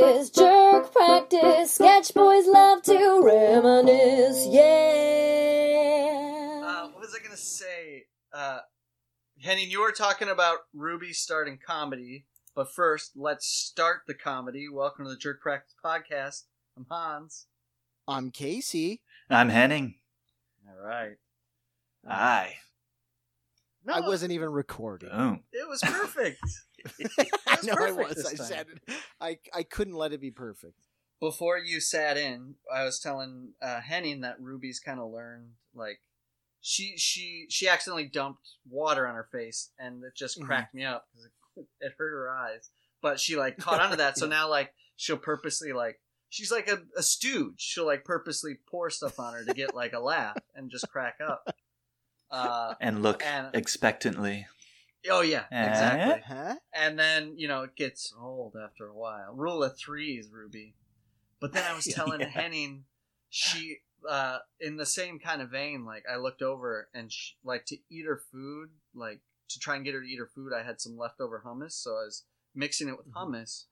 practice, jerk practice. Sketch boys love to reminisce. Yeah. Uh, what was I gonna say? Uh, Henning, you were talking about Ruby starting comedy, but first, let's start the comedy. Welcome to the Jerk Practice Podcast. I'm Hans. I'm Casey. I'm Henning. All right. Aye. No, I wasn't even recording. Boom. It was perfect. I know I was. I time. said it. I I couldn't let it be perfect. Before you sat in, I was telling uh, Henning that Ruby's kind of learned like she she she accidentally dumped water on her face, and it just Mhm. cracked me up because it, it hurt her eyes. But she like caught onto that, so Yeah. now like she'll purposely like she's like a, a stooge. She'll like purposely pour stuff on her to get like a laugh and just crack up. Uh, And look And- expectantly. Oh yeah, exactly. Huh? And then, you know, it gets old after a while. Rule of threes, Ruby. But then I was telling Yeah. Henning, she, uh, in the same kind of vein, like, I looked over and, she, like, to eat her food, like, to try and get her to eat her food, I had some leftover hummus, so I was mixing it with Mhm. hummus.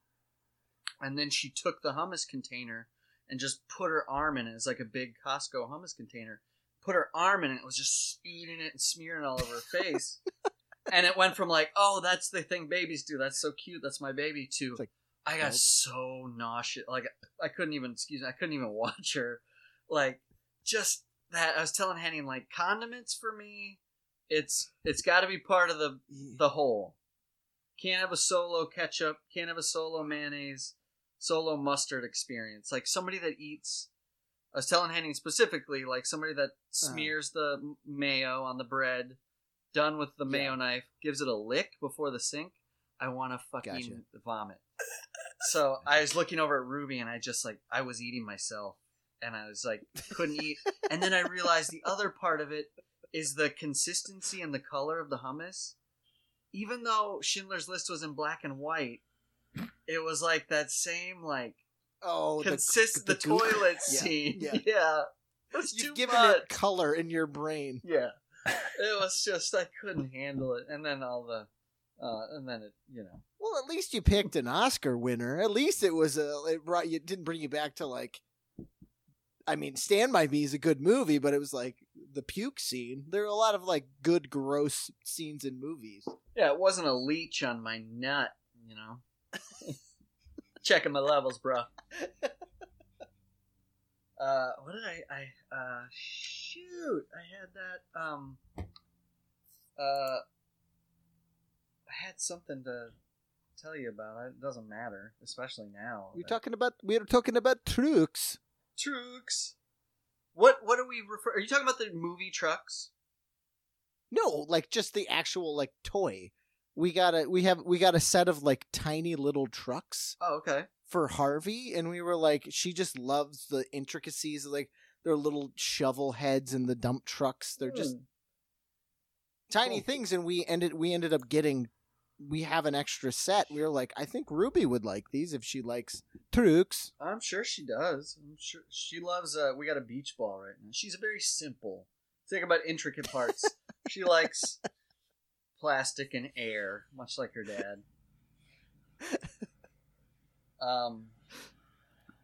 And then she took the hummus container and just put her arm in it. It's like a big Costco hummus container. Put her arm in it, was just eating it and smearing it all over her face and it went from like, oh, that's the thing babies do. That's so cute. That's my baby. To like, I got nope. so nauseous. Like I couldn't even. Excuse me. I couldn't even watch her. Like just that. I was telling Henning like condiments for me. It's it's got to be part of the the whole. Can't have a solo ketchup. Can't have a solo mayonnaise. Solo mustard experience. Like somebody that eats. I was telling Henning specifically, like somebody that uh-huh. smears the mayo on the bread, done with the mayo Yeah. knife, gives it a lick before the sink. I want to fucking Gotcha. vomit. So I was looking over at Ruby, and I just like I was eating myself, and I was like couldn't eat. And then I realized the other part of it is the consistency and the color of the hummus. Even though Schindler's List was in black and white, it was like that same like Oh, the- consist the, toilet Yeah, scene. yeah. Yeah, You've given much. it color in your brain. Yeah, it was just I couldn't handle it, and then all the, uh, and then it, you know, Well, at least you picked an Oscar winner. At least it was a. It brought you. Didn't bring you back to like. I mean, Stand by Me is a good movie, but it was like the puke scene. There are a lot of like good, gross scenes in movies. yeah, it wasn't a leech on my nut, you know. Checking my levels, bro. Uh, what did I? I uh, shoot, I had that. Um, uh, I had something to tell you about. It doesn't matter, especially now. We're that- talking about. We're talking about trucks. trucks. What what are we refer? Are you talking about the movie trucks? No, like just the actual like toy. We got a we have we got a set of like tiny little trucks Oh, okay. for Harvey, and we were like, she just loves the intricacies like their little shovel heads and the dump trucks. They're just Hmm. tiny Cool. things, and we ended we ended up getting we have an extra set. We were like, I think Ruby would like these if she likes trucks. I'm sure she does. I'm sure she loves. Uh, we got a beach ball right now. She's very simple. Think about intricate parts. she likes plastic and air, much like her dad. Um,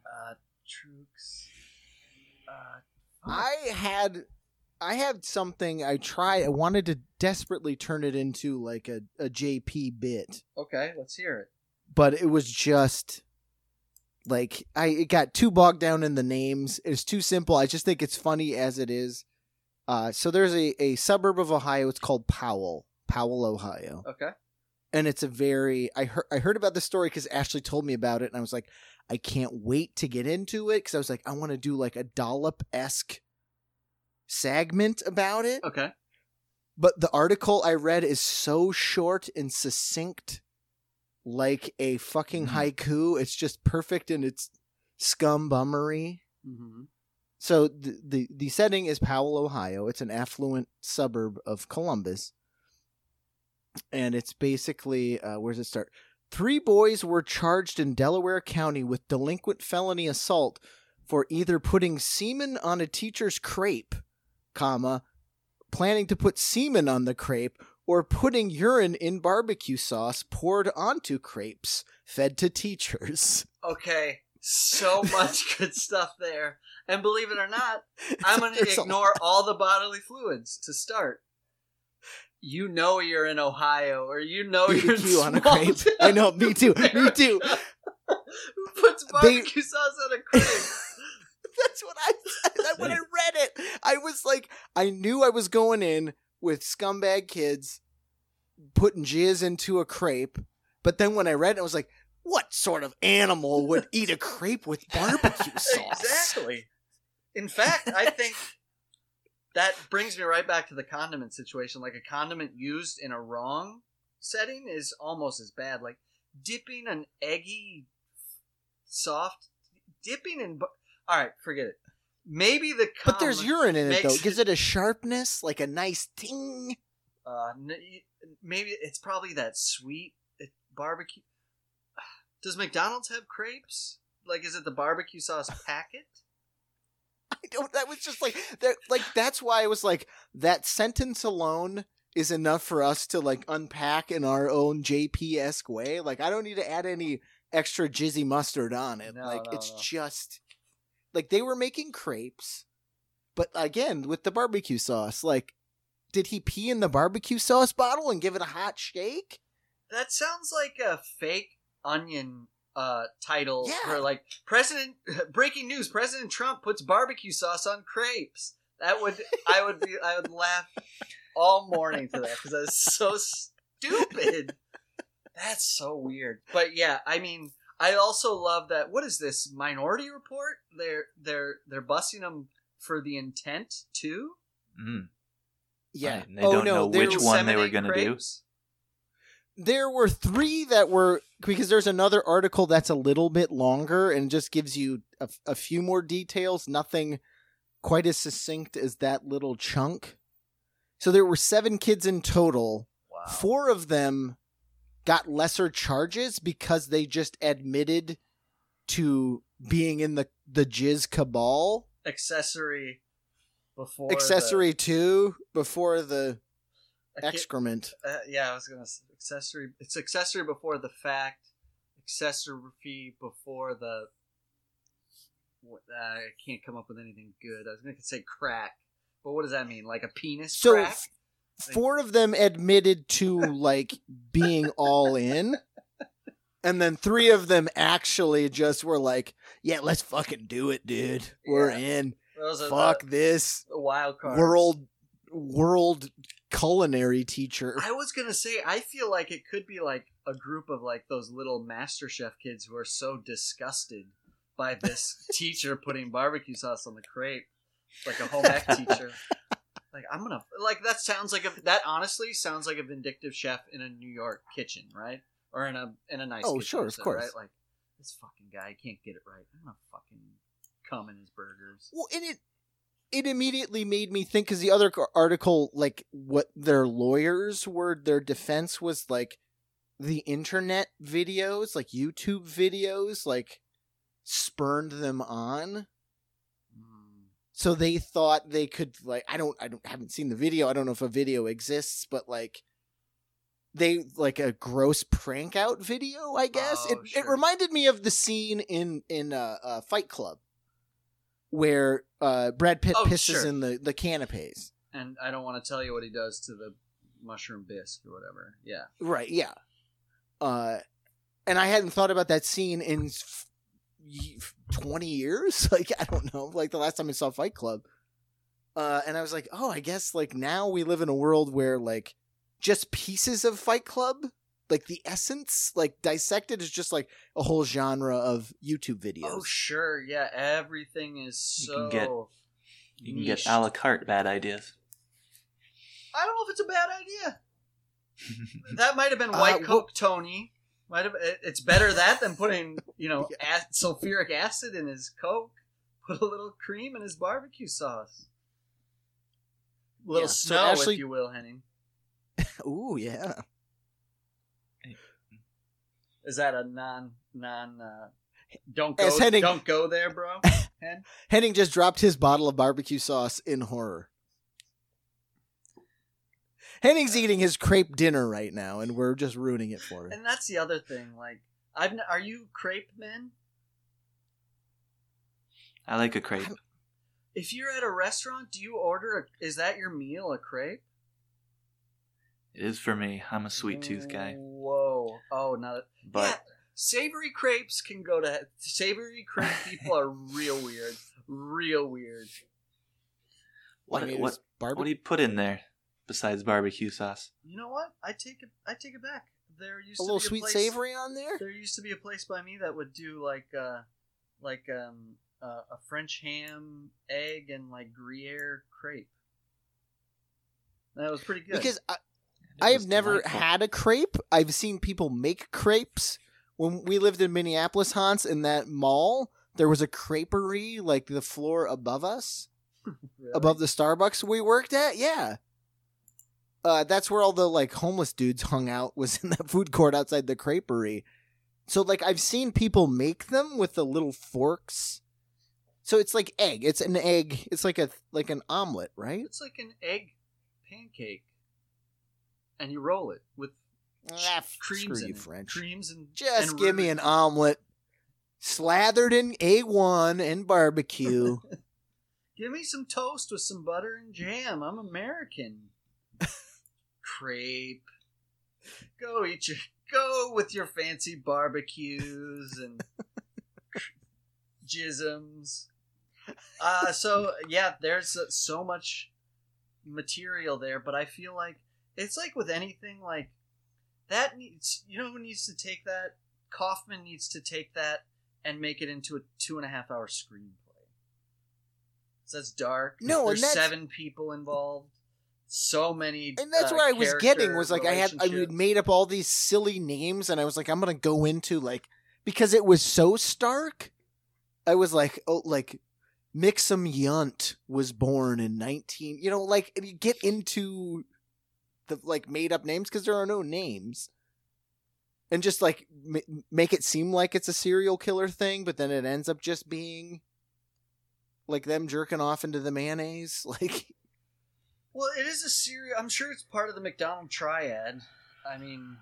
uh, Trooks. Uh, I had I had something I tried. I wanted to desperately turn it into like a, a JP bit. okay, let's hear it. but it was just like I it got too bogged down in the names. It's too simple. I just think it's funny as it is. Uh, so there's a, a suburb of Ohio. It's called Powell, Powell, Ohio, Okay. and it's a very I heard I heard about this story because Ashley told me about it, and I was like, I can't wait to get into it because I was like, I want to do like a dollop esque segment about it. Okay. But the article I read is so short and succinct, like a fucking Mhm. haiku. It's just perfect in its scum bummery. Mm-hmm. So the, the the setting is Powell, Ohio. It's an affluent suburb of Columbus, and it's basically uh, where does it start? Three boys were charged in Delaware County with delinquent felony assault for either putting semen on a teacher's crepe, comma, planning to put semen on the crepe, or putting urine in barbecue sauce poured onto crepes fed to teachers. Okay, so much good stuff there. And believe it or not, I'm going to ignore all the bodily fluids to start. You know you're in Ohio, or you know you're in on a crepe. town I know, me too, me too. Who puts barbecue sauce on a crepe? That's what I said when I read it. I was like, I knew I was going in with scumbag kids putting jizz into a crepe, but then when I read it, I was like, what sort of animal would eat a crepe with barbecue sauce? Exactly. In fact, I think that brings me right back to the condiment situation. Like a condiment used in a wrong setting is almost as bad. Like dipping an eggy, soft, dipping in. bu- All right, forget it. Maybe the But there's urine in it though. It gives it a sharpness, like a nice ting. Uh, maybe it's probably that sweet uh, barbecue. Does McDonald's have crepes? Like, is it the barbecue sauce packet? I don't. That was just like that. Like that's why I was like that sentence alone is enough for us to like unpack in our own JP esque way. Like I don't need to add any extra jizzy mustard on it. No, like no, it's no. just like they were making crepes, but again with the barbecue sauce. Like, did he pee in the barbecue sauce bottle and give it a hot shake? That sounds like a fake onion uh title Yeah. for like President breaking news President Trump puts barbecue sauce on crepes. That would I would be I would laugh all morning to that because that's so stupid. That's so weird. But yeah, I mean, I also love that. What is this Minority Report? They're they're they're busting them for the intent too. Mm. Yeah. Right, They oh don't no, know which one they were going to do. there were three that were because there's another article that's a little bit longer and just gives you a, a few more details. Nothing quite as succinct as that little chunk. So there were seven kids in total. Wow. four of them got lesser charges because they just admitted to being in the the jizz cabal. Accessory before accessory two before the The, excrement Uh, yeah, I was gonna say accessory. It's accessory before the fact. Accessory before the. what- Uh, I can't come up with anything good. I was gonna say crack, but what does that mean? Like a penis So crack? four of them admitted to like being all in. And then three of them actually just were like, "Yeah, let's fucking do it, dude. We're Yeah. in. Fuck the, this the wild cards. world world culinary teacher." I was gonna say, I feel like it could be like a group of like those little Master Chef kids who are so disgusted by this teacher putting barbecue sauce on the crepe, like a home ec teacher. Like I'm gonna like that sounds like a that honestly sounds like a vindictive chef in a New York kitchen, right? Or in a in a nice Oh, kitchen, sure, of so, course. right? Like this fucking guy can't get it right. I'm gonna fucking cum in his burgers. Well, and it it immediately made me think because the other article, like what their lawyers were, their defense was like the internet videos, like YouTube videos, like spurned them on. Mm. So they thought they could like I don't I don't haven't seen the video. I don't know if a video exists, but like they like a gross prank out video, I guess. Oh, it it reminded me of the scene in in uh, uh Fight Club where uh Brad Pitt Oh, pisses sure. in the the canapes. And I don't want to tell you what he does to the mushroom bisque or whatever. Yeah. Right, yeah. Uh and I hadn't thought about that scene in f- y- 20 years. Like I don't know, like the last time I saw Fight Club. Uh and I was like, "Oh, I guess like now we live in a world where like just pieces of Fight Club, like the essence, like dissected is just like a whole genre of YouTube videos." Oh sure, yeah. Everything is You so. can get- You can get a la carte bad ideas. I don't know if it's a bad idea. That might have been Uh, white wh- Coke, Tony. Might have. It's better that than putting you know ac- sulfuric acid in his Coke. Put a little cream in his barbecue sauce. A little Yeah, so snow, Ashley- if you will, Henning. Ooh, yeah. Is that a non non? Uh, don't go. Henning- Don't go there, bro. Hen? Henning just dropped his bottle of barbecue sauce in horror. Henning's eating his crepe dinner right now, and we're just ruining it for him. And that's the other thing. Like, I've n- are you crepe men? I like a crepe. If you're at a restaurant, do you order a? Is that your meal? A crepe? It is for me. I'm a sweet tooth guy. Whoa! Oh, not. But yeah, savory crepes can go to savory crepe people are real weird, real weird. what I mean, what barbe- what do you put in there besides barbecue sauce? You know what? I take it. I take it back. There used a to little be a sweet place, savory on there? There used to be a place by me that would do like, uh, like um, uh, a French ham, egg, and like Gruyere crepe. That was pretty good. Because I, It I have never delightful. had a crepe. I've seen people make crepes. When we lived in Minneapolis, Hans, in that mall, there was a creperie like the floor above us, Really? above the Starbucks we worked at. Yeah. Uh, that's where all the like homeless dudes hung out was in that food court outside the creperie. So like I've seen people make them with the little forks. So it's like egg. It's an egg. It's like a like an omelet, right? It's like an egg pancake, and you roll it with Ah, creams screw you, it. French. Creams and Just and give me an omelet slathered in A1 and barbecue. Give me some toast with some butter and jam. I'm American. Crepe. Go eat your. Go with your fancy barbecues and jisms. Uh, so yeah, there's uh, so much material there, but I feel like it's like with anything, like that needs. You know who needs to take that? Kaufman needs to take that and make it into a two and a half hour screenplay. So that's dark. No, there's that's- seven people involved. So many, and that's uh, what I was getting was like I had I had made up all these silly names and I was like I'm going to go into like because it was so stark. I was like oh like Mixum Yunt was born in 19 you know like you get into the like made up names cuz there are no names. And just like m- make it seem like it's a serial killer thing but then it ends up just being like them jerking off into the mayonnaise like Well, it is a serial. I'm sure it's part of the McDonald triad. I mean,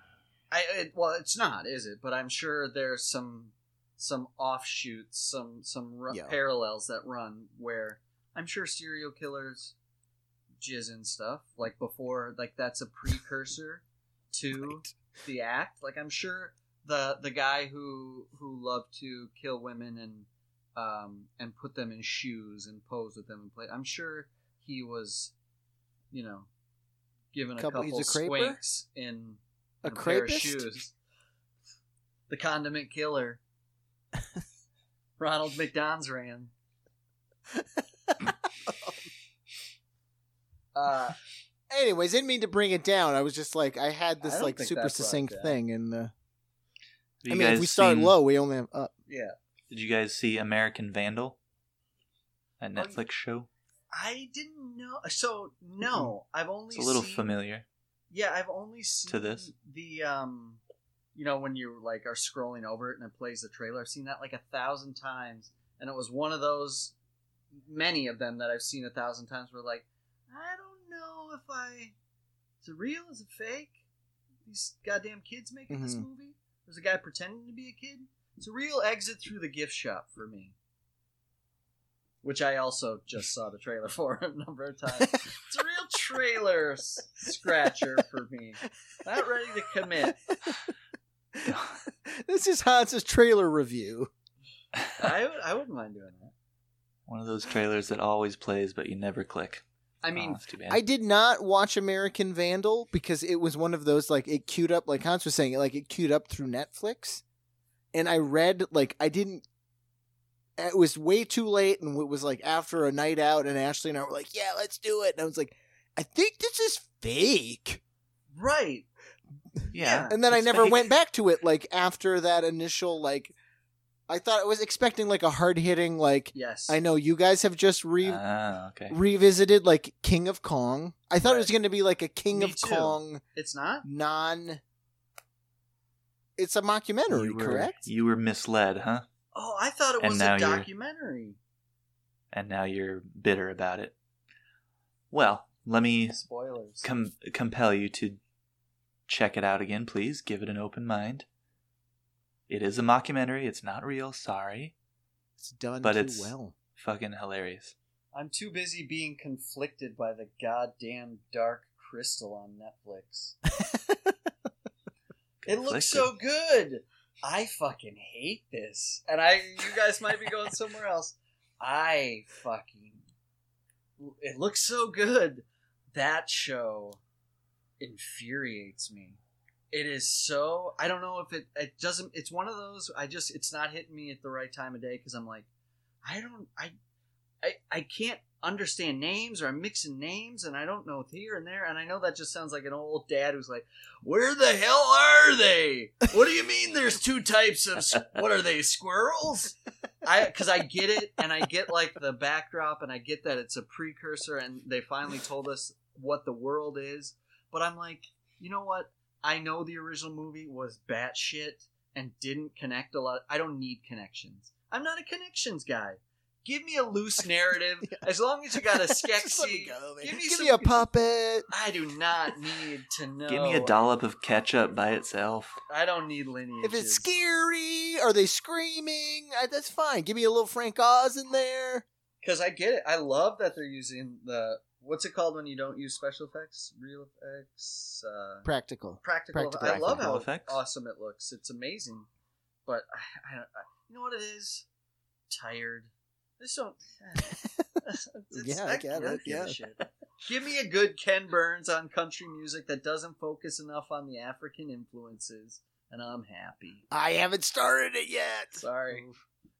I it, well, it's not, is it? But I'm sure there's some some offshoots, some some ru- Yeah. parallels that run where I'm sure serial killers jizz and stuff like before. Like that's a precursor to Right. the act. Like I'm sure the the guy who who loved to kill women and um and put them in shoes and pose with them and play. I'm sure he was, you know, given a Couple- couple, he's a in a in pair of shoes. The condiment killer, Ronald McDonald's ran. uh, Anyways, didn't mean to bring it down. I was just like, I had this don't like super that brought it succinct thing, and uh, I mean, if we start seen- low, we only have up. yeah, Did you guys see American Vandal? That Oh, Netflix show? I didn't know. So no, I've only It's a little seen, familiar. Yeah, I've only seen To this? the um, you know, when you like are scrolling over it and it plays the trailer. I've seen that like a thousand times, and it was one of those many of them that I've seen a thousand times. Where like, I don't if I is it real? Is it fake? These goddamn kids making this Mhm. movie. There's a guy pretending to be a kid. It's a real exit through the gift shop for me. Which I also just saw the trailer for a number of times. It's a real trailer s- scratcher for me. Not ready to commit. this is Hans's trailer review. I, I wouldn't mind doing that. One of those trailers that always plays, but you never click. I Oh, mean, ah, bad. I did not watch American Vandal because it was one of those like it queued up, like Hans was saying, like it queued up through Netflix, and I read like I didn't. It was way too late, and it was like after a night out, and Ashley and I were like, "Yeah, let's do it." And I was like, "I think this is fake," right. yeah. and then I never fake. went back to it. Like after that initial like, I thought I was expecting like a hard hitting like. Yes. I know you guys have just re Ah, okay. revisited like King of Kong. I thought it was going to be like a King Me of too. Kong It's not? non. It's a mockumentary, You were, correct? You were misled, huh? Oh, I thought it And was now a documentary. And now you're bitter about it. Well, let me Spoilers. com- compel you to check it out again, please. Give it an open mind. It is a mockumentary. It's not real. Sorry. It's done But too it's- well. Fucking hilarious. I'm too busy being conflicted by the goddamn Dark Crystal on Netflix. It looks so good. I fucking hate this. And I you guys might be going somewhere else. I fucking it looks so good. That show infuriates me. It is so I don't know if it it doesn't it's one of those I just it's not hitting me at the right time of day cuz I'm like I don't I I I can't understand names or I'm mixing names and I don't know here and there and I know that just sounds like an old dad who's like where the hell are they? What do you mean there's two types of what are they squirrels? I cuz I get it and I get like the backdrop and I get that it's a precursor and they finally told us what the world is, but I'm like, you know what? I know the original movie was batshit and didn't connect a lot. I don't need connections. I'm not a connections guy. Give me a loose narrative. As long as you got a Just let me sketchy. go, give me Give some- me a puppet. I do not need to know. Give me a dollop of ketchup by itself. I don't need lineages. If it's scary, are they screaming? I, that's fine. Give me a little Frank Oz in there. because I get it. I love that they're using the what's it called when you don't use special effects, real effects, uh, Practical. practical. Practical I love how effects. awesome it looks. It's amazing, but I, I, I, you know what it is? Tired. This don't. It's- Yeah, I get it, give a yeah. shit. Give me a good Ken Burns on country music that doesn't focus enough on the African influences, and I'm happy. I haven't started it yet. Sorry,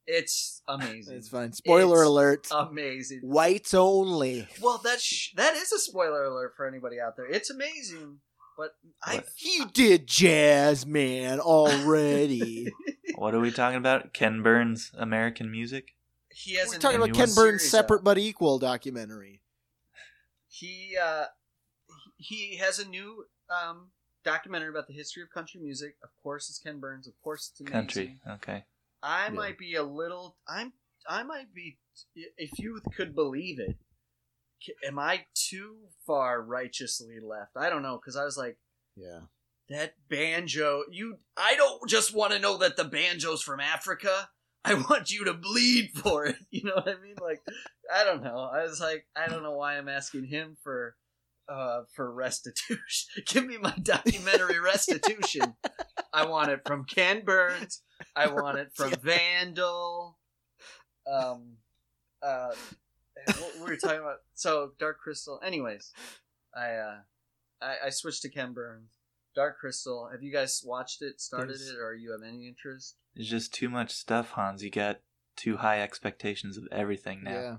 it's amazing. It's fine. Spoiler It's alert. Amazing. Whites only. Well, that's sh- that is a spoiler alert for anybody out there. It's amazing, but I He did jazz, man, already. What are we talking about? Ken Burns' American music? he has We're talking about Ken Burns' separate out. but equal documentary. He uh, he he has a new um documentary about the history of country music. Of course, it's Ken Burns. Of course, it's amazing. Country. Okay. I Yeah. might be a little. I'm. I might be. If you could believe it, am I too far righteously left? I don't know because I was like. Yeah. that banjo you i don't just want to know that the banjo's from africa i want you to bleed for it you know what i mean like i don't know i was like i don't know why i'm asking him for uh for restitution give me my documentary restitution i want it from ken burns i want it from vandal um uh what were we talking about so dark crystal anyways i uh I, I switched to Ken Burns. Dark Crystal. Have you guys watched it, started There's- it, or you have any interest? It's just too much stuff, Hans. You got too high expectations of everything now. Yeah.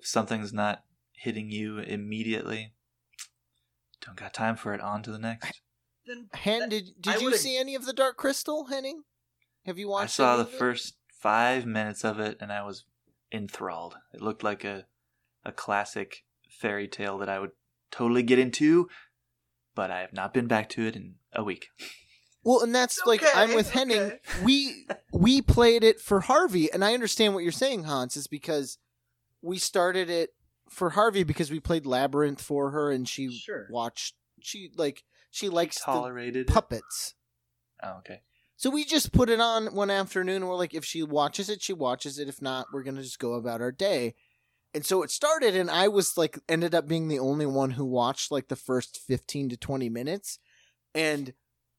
If something's not hitting you immediately, don't got time for it. On to the next. Then Hen, that- did I did you see any of the Dark Crystal, Henning? Have you watched? It? I saw the first five minutes of it and I was enthralled. It looked like a a classic fairy tale that I would totally get into, but I have not been back to it in a week. Well, and that's like I'm with Henning. okay. We we played it for Harvey, and I understand what you're saying, Hans, is because we started it for Harvey because we played Labyrinth for her, and she Sure. watched. She like she likes the Tolerated. it? puppets. Oh, okay. So we just put it on one afternoon. And we're like, if she watches it, she watches it. If not, we're gonna just go about our day. And so it started, and I was like, ended up being the only one who watched like the first fifteen to twenty minutes. And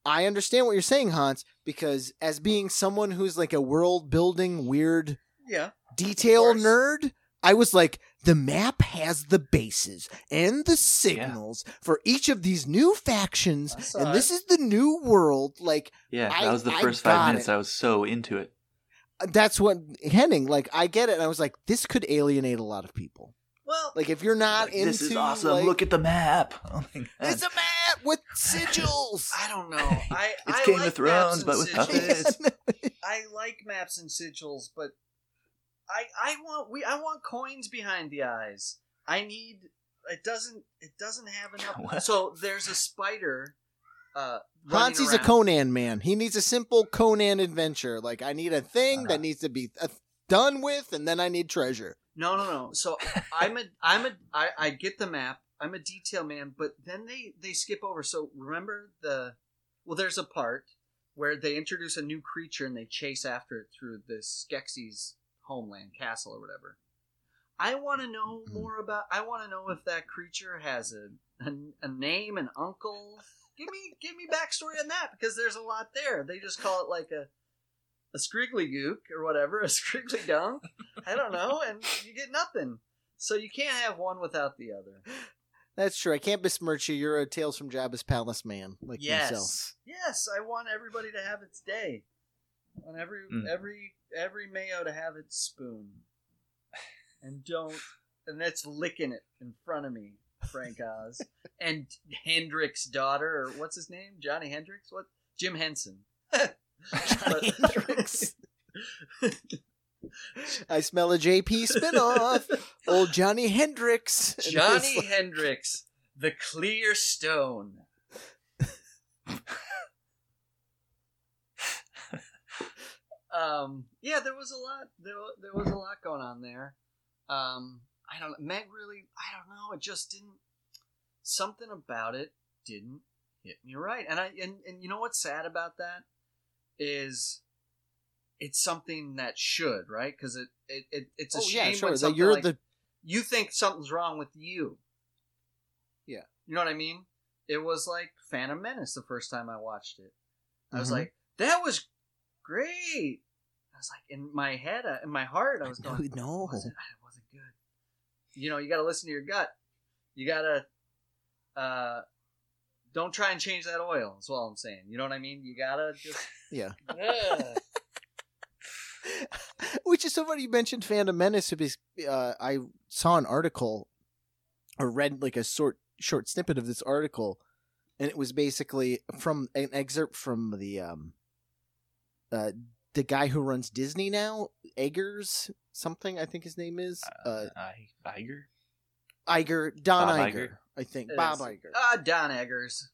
I understand what you're saying, Hans, because as being someone who's like a world building weird Yeah. detail nerd, I was like, the map has the bases and the signals for each of these new factions, I saw and this is the new world. Like Yeah, I- that was the first five minutes. it. I was so into it. Uh, that's what Henning like. I get it, and I was like, this could alienate a lot of people. Well, Like if you're not Like, into this is awesome. like, Look at the map. Oh it's a map with sigils. I don't know. I It's I Game like of Thrones, but and with sigils. puppets. I like maps and sigils, but I I want we I want coins behind the eyes. I need it doesn't it doesn't have enough. What? So there's a spider. Uh, running Hansi's a. Conan man. He needs a simple Conan adventure. Like I need a thing Uh-huh. that needs to be uh, done with, and then I need treasure. No, no, no. So I'm a, I'm a, I, I get the map. I'm a detail man, but then they they skip over. So remember the well, there's a part where they introduce a new creature and they chase after it through the Skeksis homeland castle or whatever. I want to know Hmm. more about. I want to know if that creature has a, a a name, an uncle. Give me give me backstory on that because there's a lot there. They just call it like a a scriggly gook or whatever, a scriggly dunk. I don't know, and you get nothing. So you can't have one without the other. That's true. I can't besmirch you. You're a Tales from Jabba's Palace man, like yes, myself. yes. I want everybody to have its day. I want every Mm. every every mayo to have its spoon, and don't and that's licking it in front of me, Frank Oz and Hendrick's daughter, or what's his name, Johnny Hendricks? What Jim Henson? Johnny Hendricks. I smell a JP spinoff. Old Johnny Hendrix. Johnny it's like- Hendricks, the clear stone. Um, yeah, there was a lot. There, there was a lot going on there. Um, I don't. Meg really. I don't know. It just didn't. Something about it didn't hit me right. And I and, and you know what's sad about that is. It's something that should right because it, it, it it's a oh shame yeah, sure. when you're like- the you think something's wrong with you. Yeah. You know what I mean? It was like Phantom Menace the first time I watched it. I was Mhm. like, that was great. I was like, in my head, uh, in my heart, I was going, no. it wasn't, it wasn't good. You know, you got to listen to your gut. You got to, uh, don't try and change that oil. That's all I'm saying. You know what I mean? You got to just, Yeah. Which is somebody you mentioned Phantom Menace because uh, I saw an article or read like a short short snippet of this article, and it was basically from an excerpt from the um uh the guy who runs Disney now, Eggers something I think his name is uh I, Iger? Iger Don Bob Iger, Iger? I think It Bob is. Iger Ah, Don Eggers.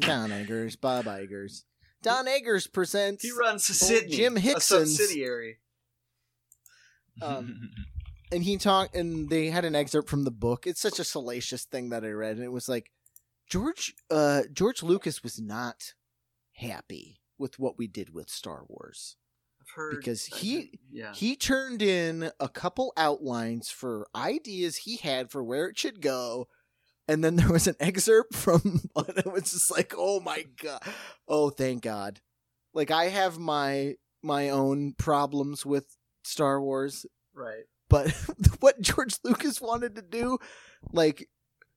Don Eggers Bob Igers Don Eggers presents He runs old Sydney, Jim a subsidiary. Um, and he talked and they had an excerpt from the book it's such a salacious thing that i read and it was like george uh george lucas was not happy with what we did with star wars I've heard Because he- yeah, he turned in a couple outlines for ideas he had for where it should go and then there was an excerpt from it was just like oh my god oh thank god like i have my my own problems with star wars right. but what George Lucas wanted to do, like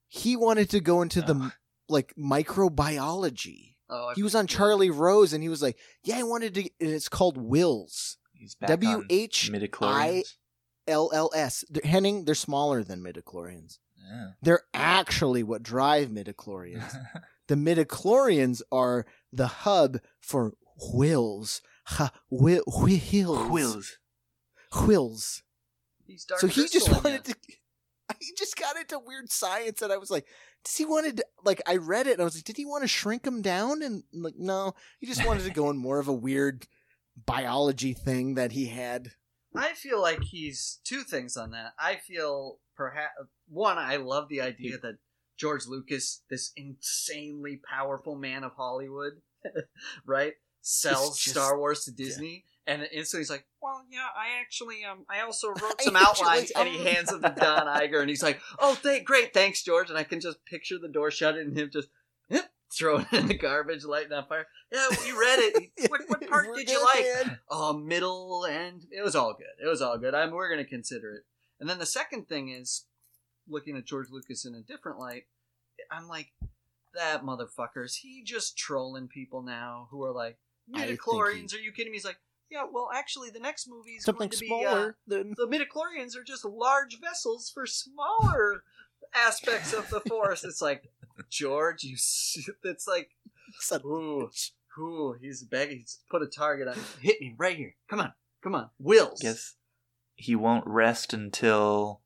he wanted to go into the like microbiology. Oh, He was on yeah. Charlie Rose, and he was like, "Yeah, I wanted to." And it's called Whills, He's back W on H midichlorians. L L S. They're- Henning, they're smaller than midichlorians. Yeah. They're actually what drive midichlorians. the midichlorians are the hub for Whills. Ha, wi- wheels. Quills. Wheels. He's dark so he just wanted ya. to he just got into weird science and i was like does he wanted to like i read it and i was like did he want to shrink him down and like no he just wanted to go in more of a weird biology thing that he had I feel like he's two things on that. I feel perhaps one. I love the idea that George Lucas, this insanely powerful man of Hollywood, right, sells just- Star Wars to Disney, and instantly he's like, "Well, yeah, I actually, um, I also wrote some outlines," and he hands them to Don Iger, and he's like, "Oh, great, thanks, George," and I can just picture the door shut and him just. "Yep," Throwing it in the garbage, lighting on fire. Yeah, you read it. What, what part did you like? man. uh, middle and it was all good. It was all good. I'm, we're going to consider it. And then the second thing is looking at George Lucas in a different light. I'm like, that motherfucker is he just trolling people now who are like midichlorians? Are you kidding me? He's like, yeah. Well, actually, the next movie is something going to be smaller uh, than the midichlorians are just large vessels for smaller aspects of the force. It's like George, you. s- It's like son a Ooh, ooh, he's begging. He's put a target on. Hit me right here. Come on, come on. Whills. Yes, he won't rest until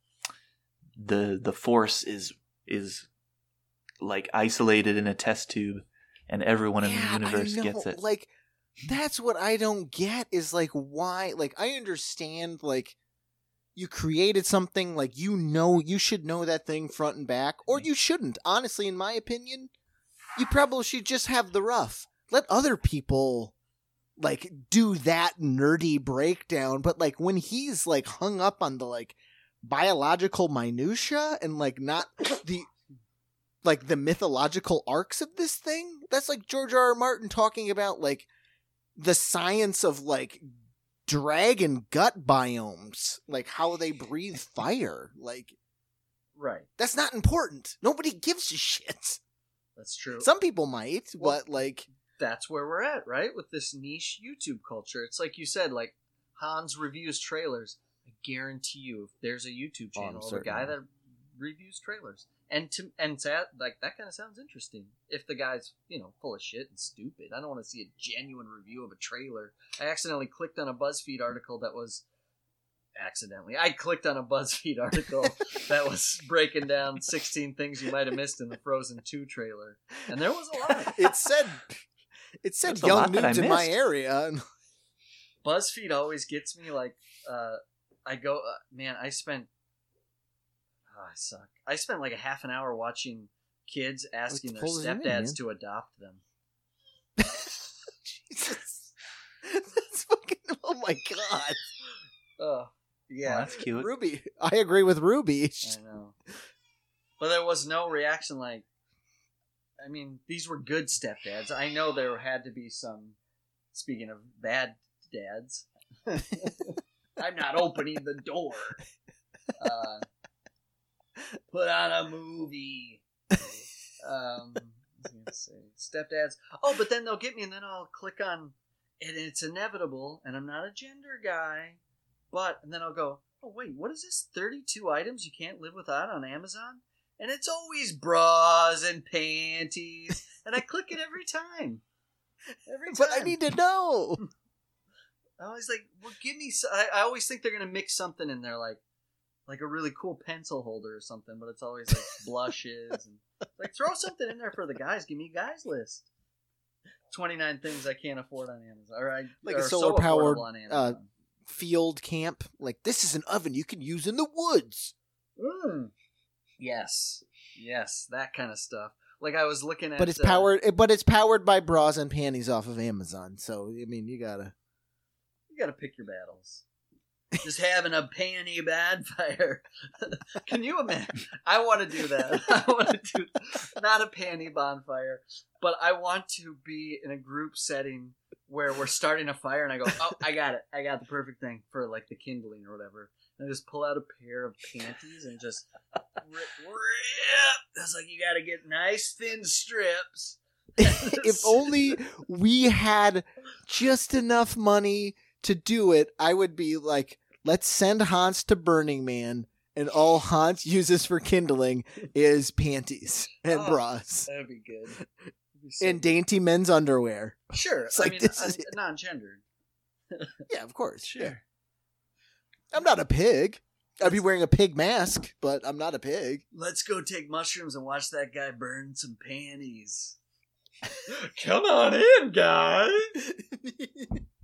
the the force is is like isolated in a test tube and everyone in Yeah, the I universe know, gets it. like that's what i don't get is like why like i understand like you created something like you know you should know that thing front and back, or mm. you shouldn't. Honestly, in my opinion, you probably should just have the rough. Let other people like do that nerdy breakdown. But like when he's like hung up on the like biological minutia and like not the like the mythological arcs of this thing, that's like George R. R. Martin talking about like the science of like dragon gut biomes, like how they breathe fire. Like Right. that's not important. Nobody gives a shit. That's true. Some people might, Well- but like that's where we're at, right? With this niche YouTube culture. It's like you said, like Hans reviews trailers. I guarantee you, if there's a YouTube Oh, channel of a guy that reviews trailers, and to and to that, like that kind of sounds interesting. If the guy's you know full of shit and stupid, I don't want to see a genuine review of a trailer. I accidentally clicked on a BuzzFeed article that was accidentally. I clicked on a BuzzFeed article that was breaking down 16 things you might have missed in the Frozen 2 trailer, and there was a lot. it said it said There's young lot nudes in my area. BuzzFeed always gets me. Like, uh, I go, uh, man, I spent. Oh, I suck. I spent like a half an hour watching kids asking their this in, stepdads to adopt them. Jesus. That's fucking oh my god. Oh, Yeah, yeah, that's cute. Ruby. I agree with Ruby. I know. But there was no reaction. Like, I mean, these were good stepdads. I know there had to be some. Speaking of bad dads, I'm not opening the door. Uh, put on a movie. Um, what was I gonna say? stepdads. Oh, but then they'll get me, and then I'll click on, and it's inevitable. And I'm not a gender guy, but and then I'll go, oh wait, what is this? Thirty-two items you can't live without on Amazon, and it's always bras and panties, and I click it every time. Every time. But I need to know. I was like, well, give me. I always think they're gonna mix something in there, like like a really cool pencil holder or something. But it's always like blushes and like throw something in there for the guys. Give me a guys list. Twenty nine things I can't afford on Amazon. All right, Like a solar-powered, uh, on Amazon. Field camp. Like this is an oven you can use in the woods. Mm. Yes, yes, that kind of stuff. Like I was looking at, But it's uh, powered but it's powered by bras and panties off of Amazon. So I mean you gotta You got to pick your battles. Just having a panty bad fire. Can you imagine? I want to do that. I want to do not a panty bonfire, but I want to be in a group setting where we're starting a fire, and I go, "Oh, I got it! I got the perfect thing for like the kindling or whatever." And I just pull out a pair of panties and just rip. rip. It's like you got to get nice thin strips. if only we had just enough money to do it, I would be like, let's send Hans to Burning Man, and all Hans uses for kindling is panties and Oh. bras That'd be good. Be so and dainty men's underwear. Sure. It's I like, mean, this uh, is non-gendered. Yeah, of course. Sure. Yeah. I'm not a pig. I'd be wearing a pig mask, but I'm not a pig. Let's go take mushrooms and watch that guy burn some panties. Come on in, guys.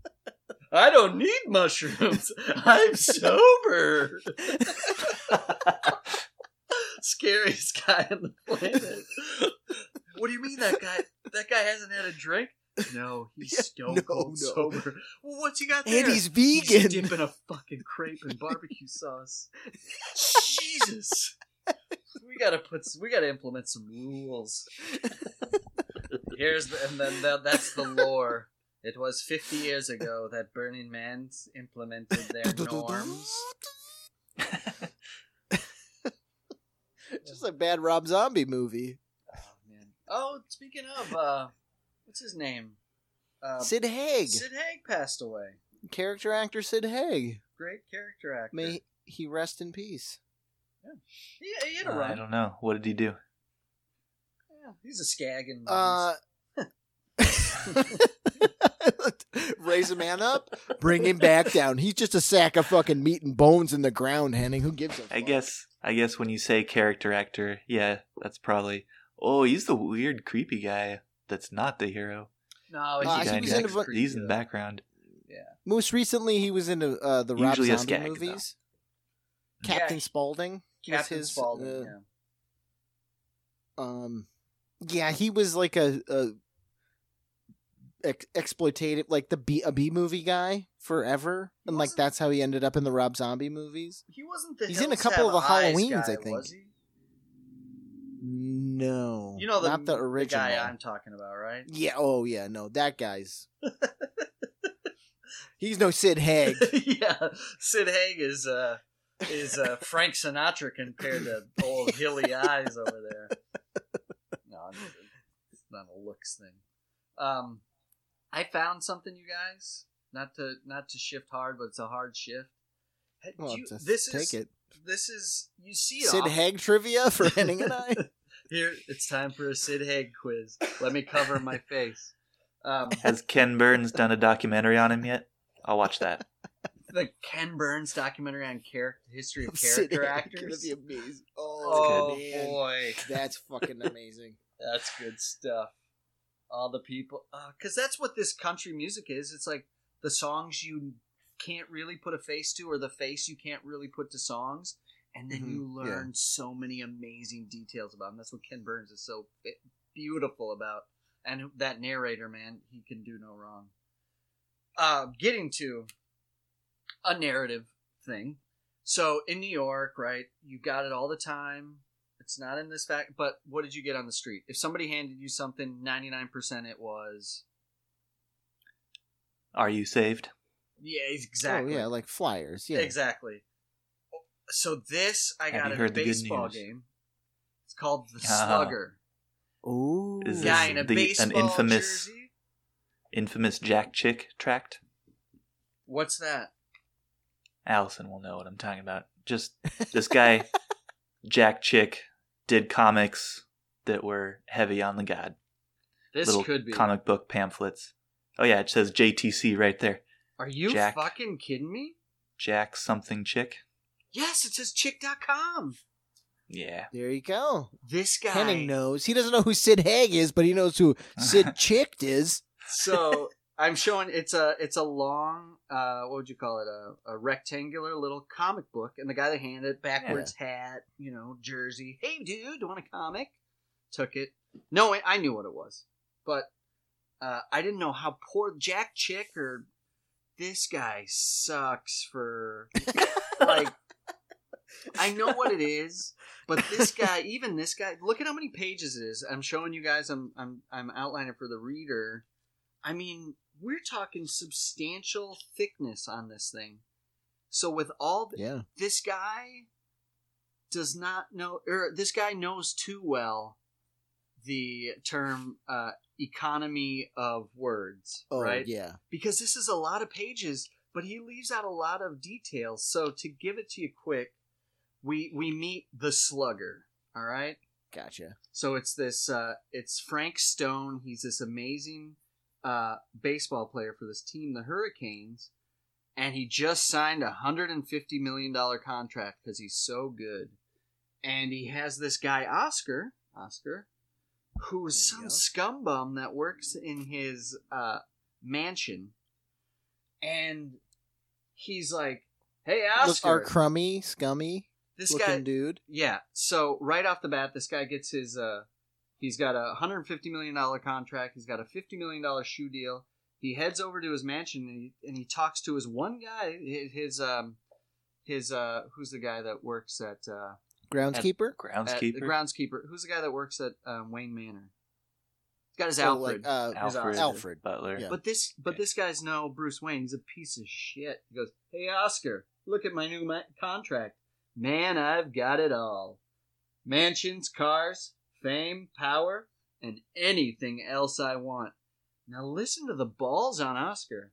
I don't need mushrooms. I'm sober. Scariest guy on the planet. What do you mean that guy? That guy hasn't had a drink. No, he's Yeah, stone no, cold no. sober. Well, what's he got there? And he's He's vegan. dipping a fucking crepe in barbecue sauce. Jesus. We gotta put. We gotta implement some rules. Here's the, and then that, that's the lore. It was 50 years ago that Burning Man implemented their norms. Just a bad Rob Zombie movie. Oh man. Oh, speaking of, uh, what's his name? Uh, Sid Haig, Sid Haig passed away. character actor Sid Haig. Great character actor. May he rest in peace. Yeah. He, he had a Uh, I don't know. What did he do? Yeah, he's a skag in movies. Uh, raise a man up, bring him back down. He's just a sack of fucking meat and bones in the ground, Henning. Who gives a fuck? I guess. I guess when you say character actor, yeah, that's probably. Oh, he's the weird, creepy guy. That's not the hero. no, Uh, he's, he was in a next- bu- he's in the background. Yeah. Most recently, he was in uh, the Rob Usually Zombie skag, though. movies. Captain Yeah, Spaulding. Captain his, Spaulding. uh, yeah. um yeah he was like a, a ex- exploitative like the b a b movie guy forever and like that's how he ended up in the rob zombie movies He wasn't the. He's in a couple of the Halloweens, guy, I think. No You know the, not the original guy I'm talking about, right? yeah oh yeah no that guy's he's no sid haig yeah, Sid Haig is uh is uh Frank Sinatra compared to old Hilly Eyes over there. No, it's not a looks thing. Um, I found something, you guys. Not to not to shift hard, but it's a hard shift. Had well you- just this take is it this is you see it sid off- haig trivia for henning and i Here, it's time for a Sid Haig quiz. Let me cover my face. Um, Has Ken Burns done a documentary on him yet? I'll watch that. the Ken Burns documentary on character history of character Haig, actors. gonna be amazing. Oh oh boy, that's fucking amazing that's good stuff. All the people, because that's what this country music is. It's like the songs you can't really put a face to, or the face you can't really put to songs, and then Mhm, you yeah. learn so many amazing details about them. That's what Ken Burns is so beautiful about, and that narrator, man, he can do no wrong. Uh, getting to a narrative thing. So in New York, right, you got it all the time. It's not in this fact, but what did you get on the street? If somebody handed you something, 99% it was, Are you saved? yeah, exactly. oh yeah like flyers yeah Exactly. So this I got you at heard a the baseball game. It's called the Ah. Slugger. Ooh. Is Guy this in a the- an infamous- jersey. Infamous Jack Chick tract? What's that? Allison will know what I'm talking about. Just this guy, Jack Chick, did comics that were heavy on the god. This Little could be. comic book pamphlets. Oh yeah, it says JTC right there. Are you Jack. fucking kidding me? Jack something chick. Yes, it says chick.com. Yeah. There you go. This guy. Henning knows. He doesn't know who Sid Haig is, but he knows who Sid Chick is. so I'm showing it's a it's a long uh what would you call it a, a rectangular little comic book and the guy that handed it backwards hat you know jersey hey dude do you want a comic took it no I- I knew what it was but uh, I didn't know how poor Jack Chick or this guy sucks for like I know what it is, but this guy, even this guy, look at how many pages it is. I'm showing you guys. I'm I'm I'm outlining for the reader. I mean, we're talking substantial thickness on this thing. So with all th- Yeah. this guy does not know, or this guy knows too well the term uh, economy of words, Oh, right? yeah. because this is a lot of pages, but he leaves out a lot of details. So to give it to you quick, we we meet the slugger. All right. Gotcha. So it's this. Uh, it's Frank Stone. He's this amazing uh, baseball player for this team, the Hurricanes, and he just signed a hundred and fifty million dollar contract because he's so good. And he has this guy Oscar, Oscar, who's some scumbum that works in his uh, mansion, and he's like, "Hey, Oscar, our crummy, scummy this guy, dude. yeah. So right off the bat, this guy gets his. uh He's got a hundred fifty million dollar contract. He's got a fifty million dollar shoe deal. He heads over to his mansion and he, and he talks to his one guy. His, his um his uh who's the guy that works at uh Groundskeeper? at the Groundskeeper. groundskeeper? Who's the guy that works at um, Wayne Manor? He's got his Oh, Alfred. like, uh, His Alfred. Alfred. Butler. Yeah. But this, but Okay. this guy's no Bruce Wayne. He's a piece of shit. He goes, "Hey Oscar, look at my new ma- contract. Man, I've got it all: mansions, cars, fame, power, and anything else I want." Now listen to the balls on Oscar.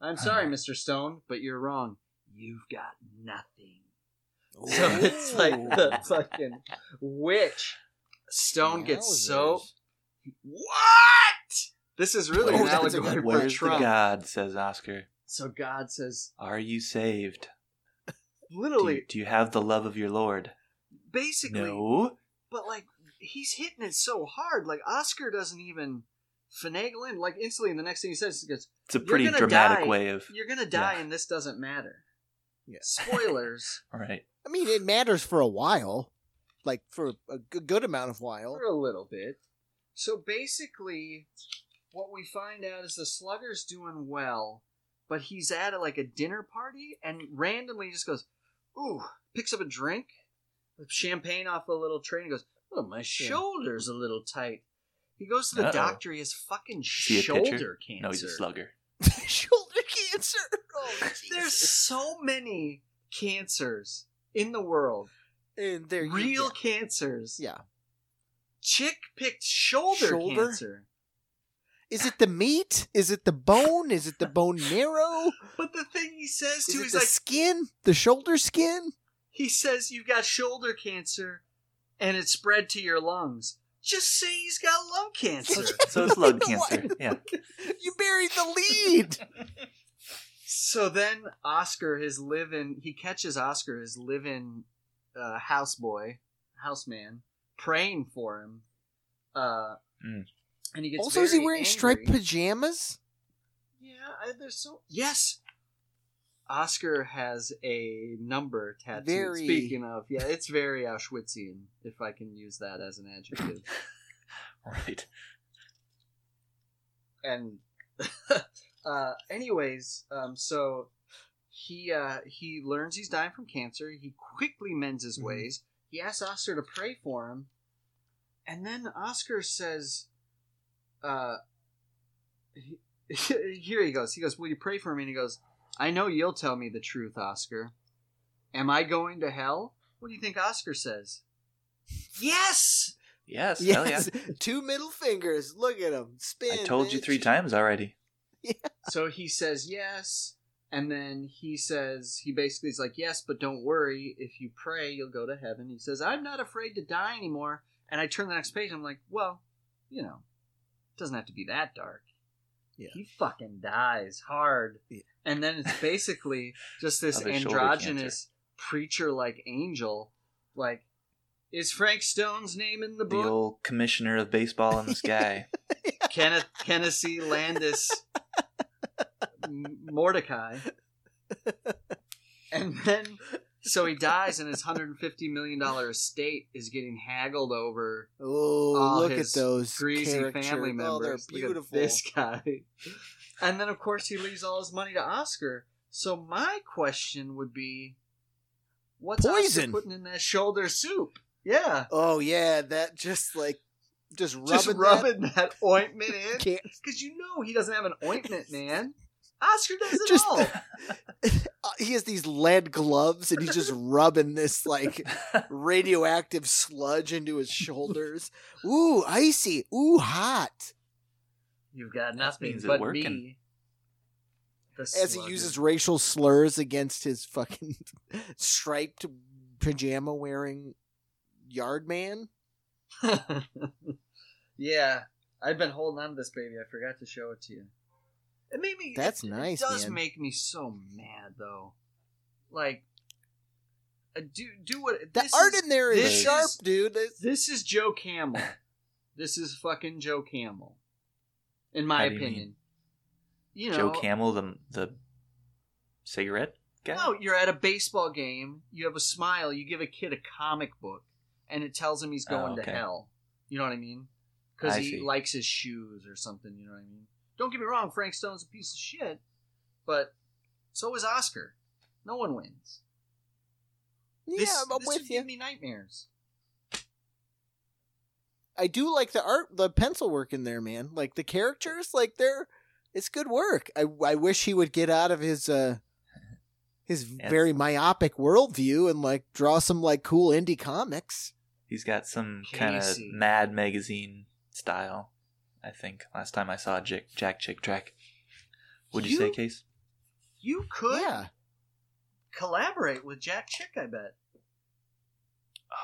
I'm sorry, uh-huh. Mister Stone, but you're wrong. You've got nothing. So it's like the fucking witch. Stone gets so what? This is really Oh, an allegory for Trump. God? Says Oscar. So God says, Are you saved? Do literally, you, do you have the love of your Lord? basically, No. but like he's hitting it so hard. Like Oscar doesn't even finagle in. Like instantly, the next thing he says, he goes, It's a pretty dramatic die. way of. "You're gonna die, Yeah. and this doesn't matter." Yeah. Spoilers. All right. I mean, it matters for a while, like for a good amount of while. for a little bit. So basically, what we find out is the slugger's doing well, but he's at a, like a dinner party and randomly just goes, "Ooh!" Picks up a drink, with champagne off a little tray, and goes, "Oh, my shoulder's a little tight." He goes to the Uh-oh. doctor. He has fucking he a shoulder pitcher? cancer. No, he's a slugger. Shoulder cancer. Oh, There's so many cancers in the world. and there you- Real cancers. Yeah. Chick picked shoulder, Shoulder? cancer. Is it the meat? Is it the bone? Is it the bone marrow? But the thing he says to Is too, it he's the like, skin? The shoulder skin? he says you've got shoulder cancer and it spread to your lungs. Just say he's got lung cancer. So it's lung cancer. Yeah. You buried the lead. so then Oscar, his living, he catches Oscar, his living uh, houseboy, houseman, praying for him. Uh, Mm. And he gets also, is he wearing angry. striped pajamas? Yeah, I, there's so yes. Oscar has a number tattooed. Very- Speaking of, yeah, it's very Auschwitzian, if I can use that as an adjective. Right. and uh, anyways, um, so he uh, he learns he's dying from cancer. He quickly mends his Mhm. ways. He asks Oscar to pray for him, and then Oscar says, uh, he, "Here he goes." He goes, "Will you pray for me?" And he goes, "I know you'll tell me the truth, Oscar. Am I going to hell?" What do you think Oscar says? Yes. Yes. Hell yeah. Two middle fingers. Look at him. Spin. I told you three times already. Yeah. So he says yes, and then he says he basically is like yes, but don't worry. If you pray, you'll go to heaven. He says I'm not afraid to die anymore. And I turn the next page. I'm like, well, you know, it doesn't have to be that dark. Yeah. He fucking dies hard, Yeah. And then it's basically just this Of his shoulder androgynous preacher-like angel. Like, is Frank Stone's name in the The book? old commissioner of baseball in the sky. Kenneth Tennessee Landis M- Mordecai. And then so he dies and his 150 million dollar estate is getting haggled over Oh, all look at those greasy character- family members. Oh, they're Look at beautiful. this guy. And then of course he leaves all his money to Oscar. So my question would be what's Oscar putting in that shoulder soup? Yeah. Oh yeah, that just like just rubbing Just that- rubbing that ointment in. Because you know he doesn't have an ointment, man. Oscar does it Just- all. Uh, he has these lead gloves and he's just rubbing this like radioactive sludge into his shoulders. Ooh, icy. Ooh, hot. You've got nothing means it but working. me. As he uses racial slurs against his fucking striped pajama wearing yard man. yeah, I've been holding on to this baby. I forgot to show it to you. It made me. That's it, nice, It does man. make me so mad though. Like, uh, do do what The this art is- in there is sharp, is- dude. It's- This is Joe Camel. this is fucking Joe Camel, in my How do you opinion. You know, Joe Camel, the the cigarette guy. No, you're at a baseball game. You have a smile. You give a kid a comic book, and it tells him he's Oh, going to hell. You know what I mean? Because he see. likes his shoes or something. You know what I mean? Don't get me wrong. Frank Stone's a piece of shit, but so is Oscar. No one wins. yeah, this, I'm this with would you. give me nightmares. I do like the art, the pencil work in there, man. Like the characters, like they're, it's good work. I I wish he would get out of his uh his Yeah. very myopic worldview and like draw some like cool indie comics. He's got some kind of Mad magazine style. I think last time I saw Jack, Jack Chick tract. Would you, say, Case? You could Yeah, collaborate with Jack Chick. I bet.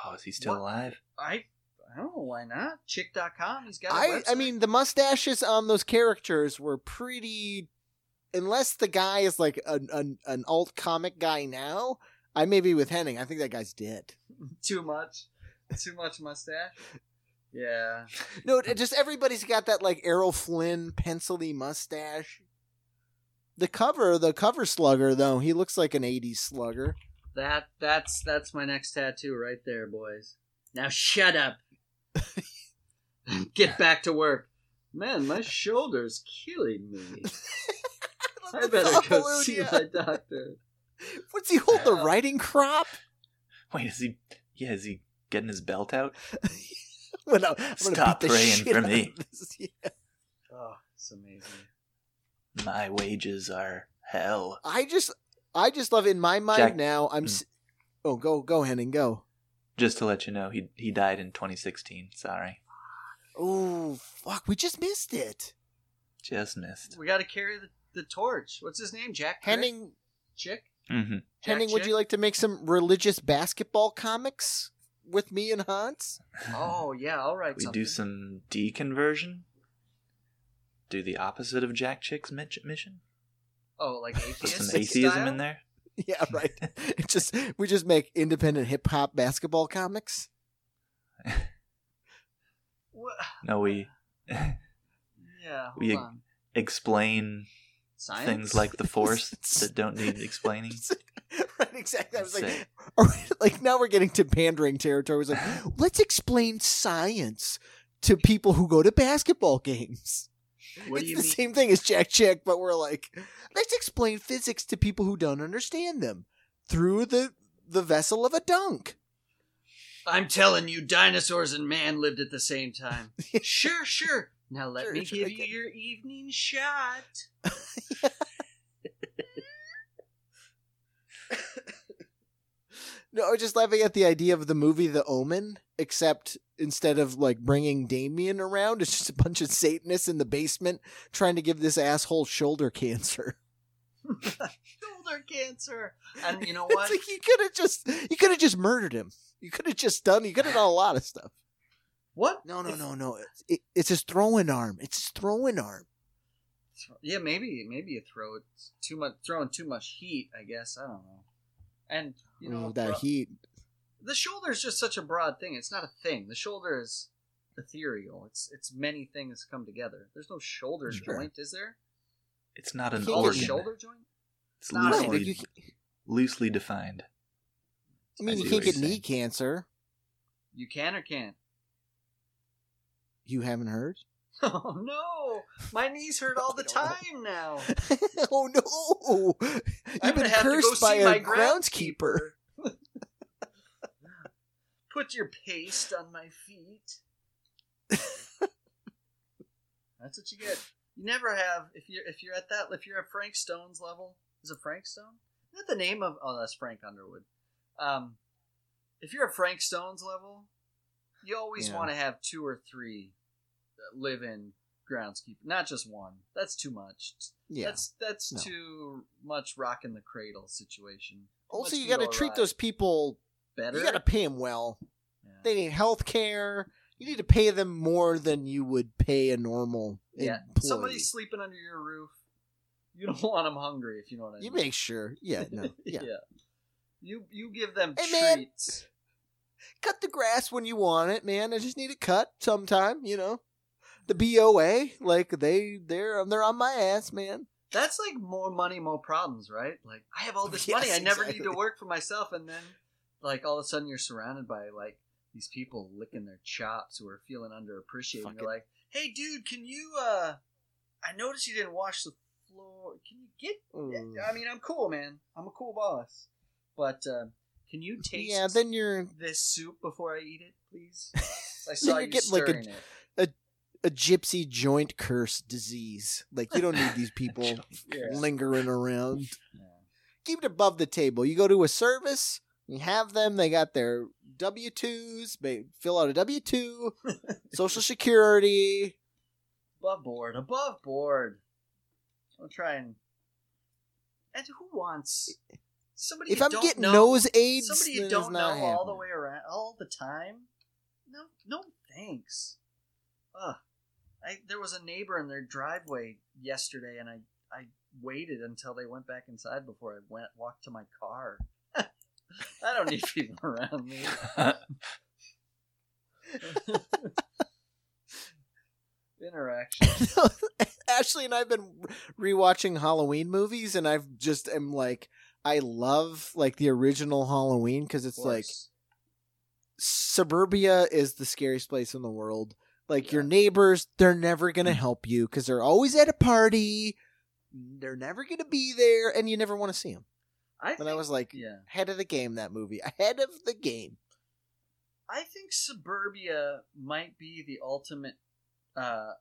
Oh, is he still What? alive? I I don't know why not. Chick.com. He's got. a I I mean the mustaches on those characters were pretty. Unless the guy is like an an, an alt comic guy now, I may be with Henning. I think that guy's dead. too much, too much mustache. Yeah. No, just everybody's got that like Errol Flynn pencily mustache. The cover, the cover slugger though, he looks like an '80s slugger. That that's that's my next tattoo right there, boys. Now shut up. Get back to work. Man, my shoulder's killing me. I better go see my doctor. What's he hold the writing crop? Wait, is he? Yeah, is he getting his belt out? When I- I'm gonna Stop beat the praying shit for out of me. this. Yeah. Oh, it's amazing. My wages are hell. I just, I just love in my mind Jack- now. I'm. Mm. s Oh, go, go, Henning, go. Just to let you know, he he died in 2016. Sorry, Oh, fuck! We just missed it. just missed. We got to carry the, the torch. What's his name? Jack Crick? Henning, Chick. hmm Jack Henning, would you like to make some religious basketball comics with me and Hans? Oh yeah, all right. We do some deconversion. Do the opposite of Jack Chick's mission. Oh, like Put some atheism style? in there. Yeah, right. it just we just make independent hip hop basketball comics. No, we Yeah. We- on. explain Science. things like the force that don't need explaining. right, exactly. I was like, Say- like now we're getting to pandering territory. It was like, let's explain science to people who go to basketball games. What it's do you the mean? same thing as Jack Chick, but we're like, let's explain physics to people who don't understand them through the the vessel of a dunk. I'm telling you, dinosaurs and man lived at the same time. sure, sure. Now let Sure, me sure, give you your evening shot. No, I was just laughing at the idea of the movie The Omen, except instead of like bringing Damien around, it's just a bunch of Satanists in the basement trying to give this asshole shoulder cancer. Shoulder cancer. And you know what? like you could have just you could have just murdered him. You could have just done. You could have done a lot of stuff. what? No, no, If- no, no. It's, it, it's his throwing arm. It's his throwing arm. Yeah, maybe maybe you throw it too much, throwing too much heat. I guess I don't know. And you know Ooh, that bro- heat. The shoulder is just such a broad thing. It's not a thing. The shoulder is ethereal. It's it's many things come together. There's no shoulder Sure. joint, is there? It's not an Can't a organ. shoulder joint? It's not an Right, loosely, you, loosely defined. I mean, I you can't get knee saying. cancer. You can or can't? You haven't heard? Oh no! My knees hurt all the time now. oh no! You've I'm been gonna to go cursed by see a my groundskeeper. Put your paste on my feet. That's what you get. You never have if you're if you're at that if you're at Frank Stone's level. Is it Frank Stone? Is that the name of? Oh, that's Frank Underwood. Um, if you're at Frank Stone's level, you always Yeah. want to have two or three live-in groundskeeper, not just one. That's too much. Yeah. That's that's No. too much rock in the cradle situation. Too also, you got to treat those people. Better. You got to pay them well. Yeah. They need health care. You need to pay them more than you would pay a normal Yeah, employee. somebody's sleeping under your roof. You don't want them hungry, if you know what I mean. You make sure. Yeah, no. Yeah. You you give them Hey, man. treats. Cut the grass when you want it, man. I just need it cut sometime, you know. The BOA, like they they're they're on my ass, man. That's like more money, more problems, right? Like I have all this Yes, money, I never need to work for myself, and then like all of a sudden you're surrounded by like these people licking their chops who are feeling underappreciated. And you're like, hey, dude, can you? uh I noticed you didn't wash the floor. Can you get? Mm. I mean, I'm cool, man. I'm a cool boss, but uh, can you taste? Yeah, then you're this soup before I eat it, please? I saw you're you getting like a- it. a gypsy joint curse disease. Like you don't need these people Yeah. lingering around. Yeah. Keep it above the table. You go to a service, you have them. They got their W twos. They fill out a W two, Social Security. Above board, above board. I'll try and. And who wants somebody? If you I'm don't getting know, nose aids, somebody you don't know not all the way around, all the time. No, no, thanks. Ugh. I there was a neighbor in their driveway yesterday, and I I waited until they went back inside before I went walked to my car. I don't need people around me. interaction. Ashley and I've been rewatching Halloween movies, and I've just am like, I love like the original Halloween because it's like suburbia is the scariest place in the world. Like your neighbors, they're never gonna mm. help you because they're always at a party. They're never gonna be there, and you never want to see them. I And think, I was like, yeah, ahead of the game. That movie, ahead of the game. I think suburbia might be the ultimate uh,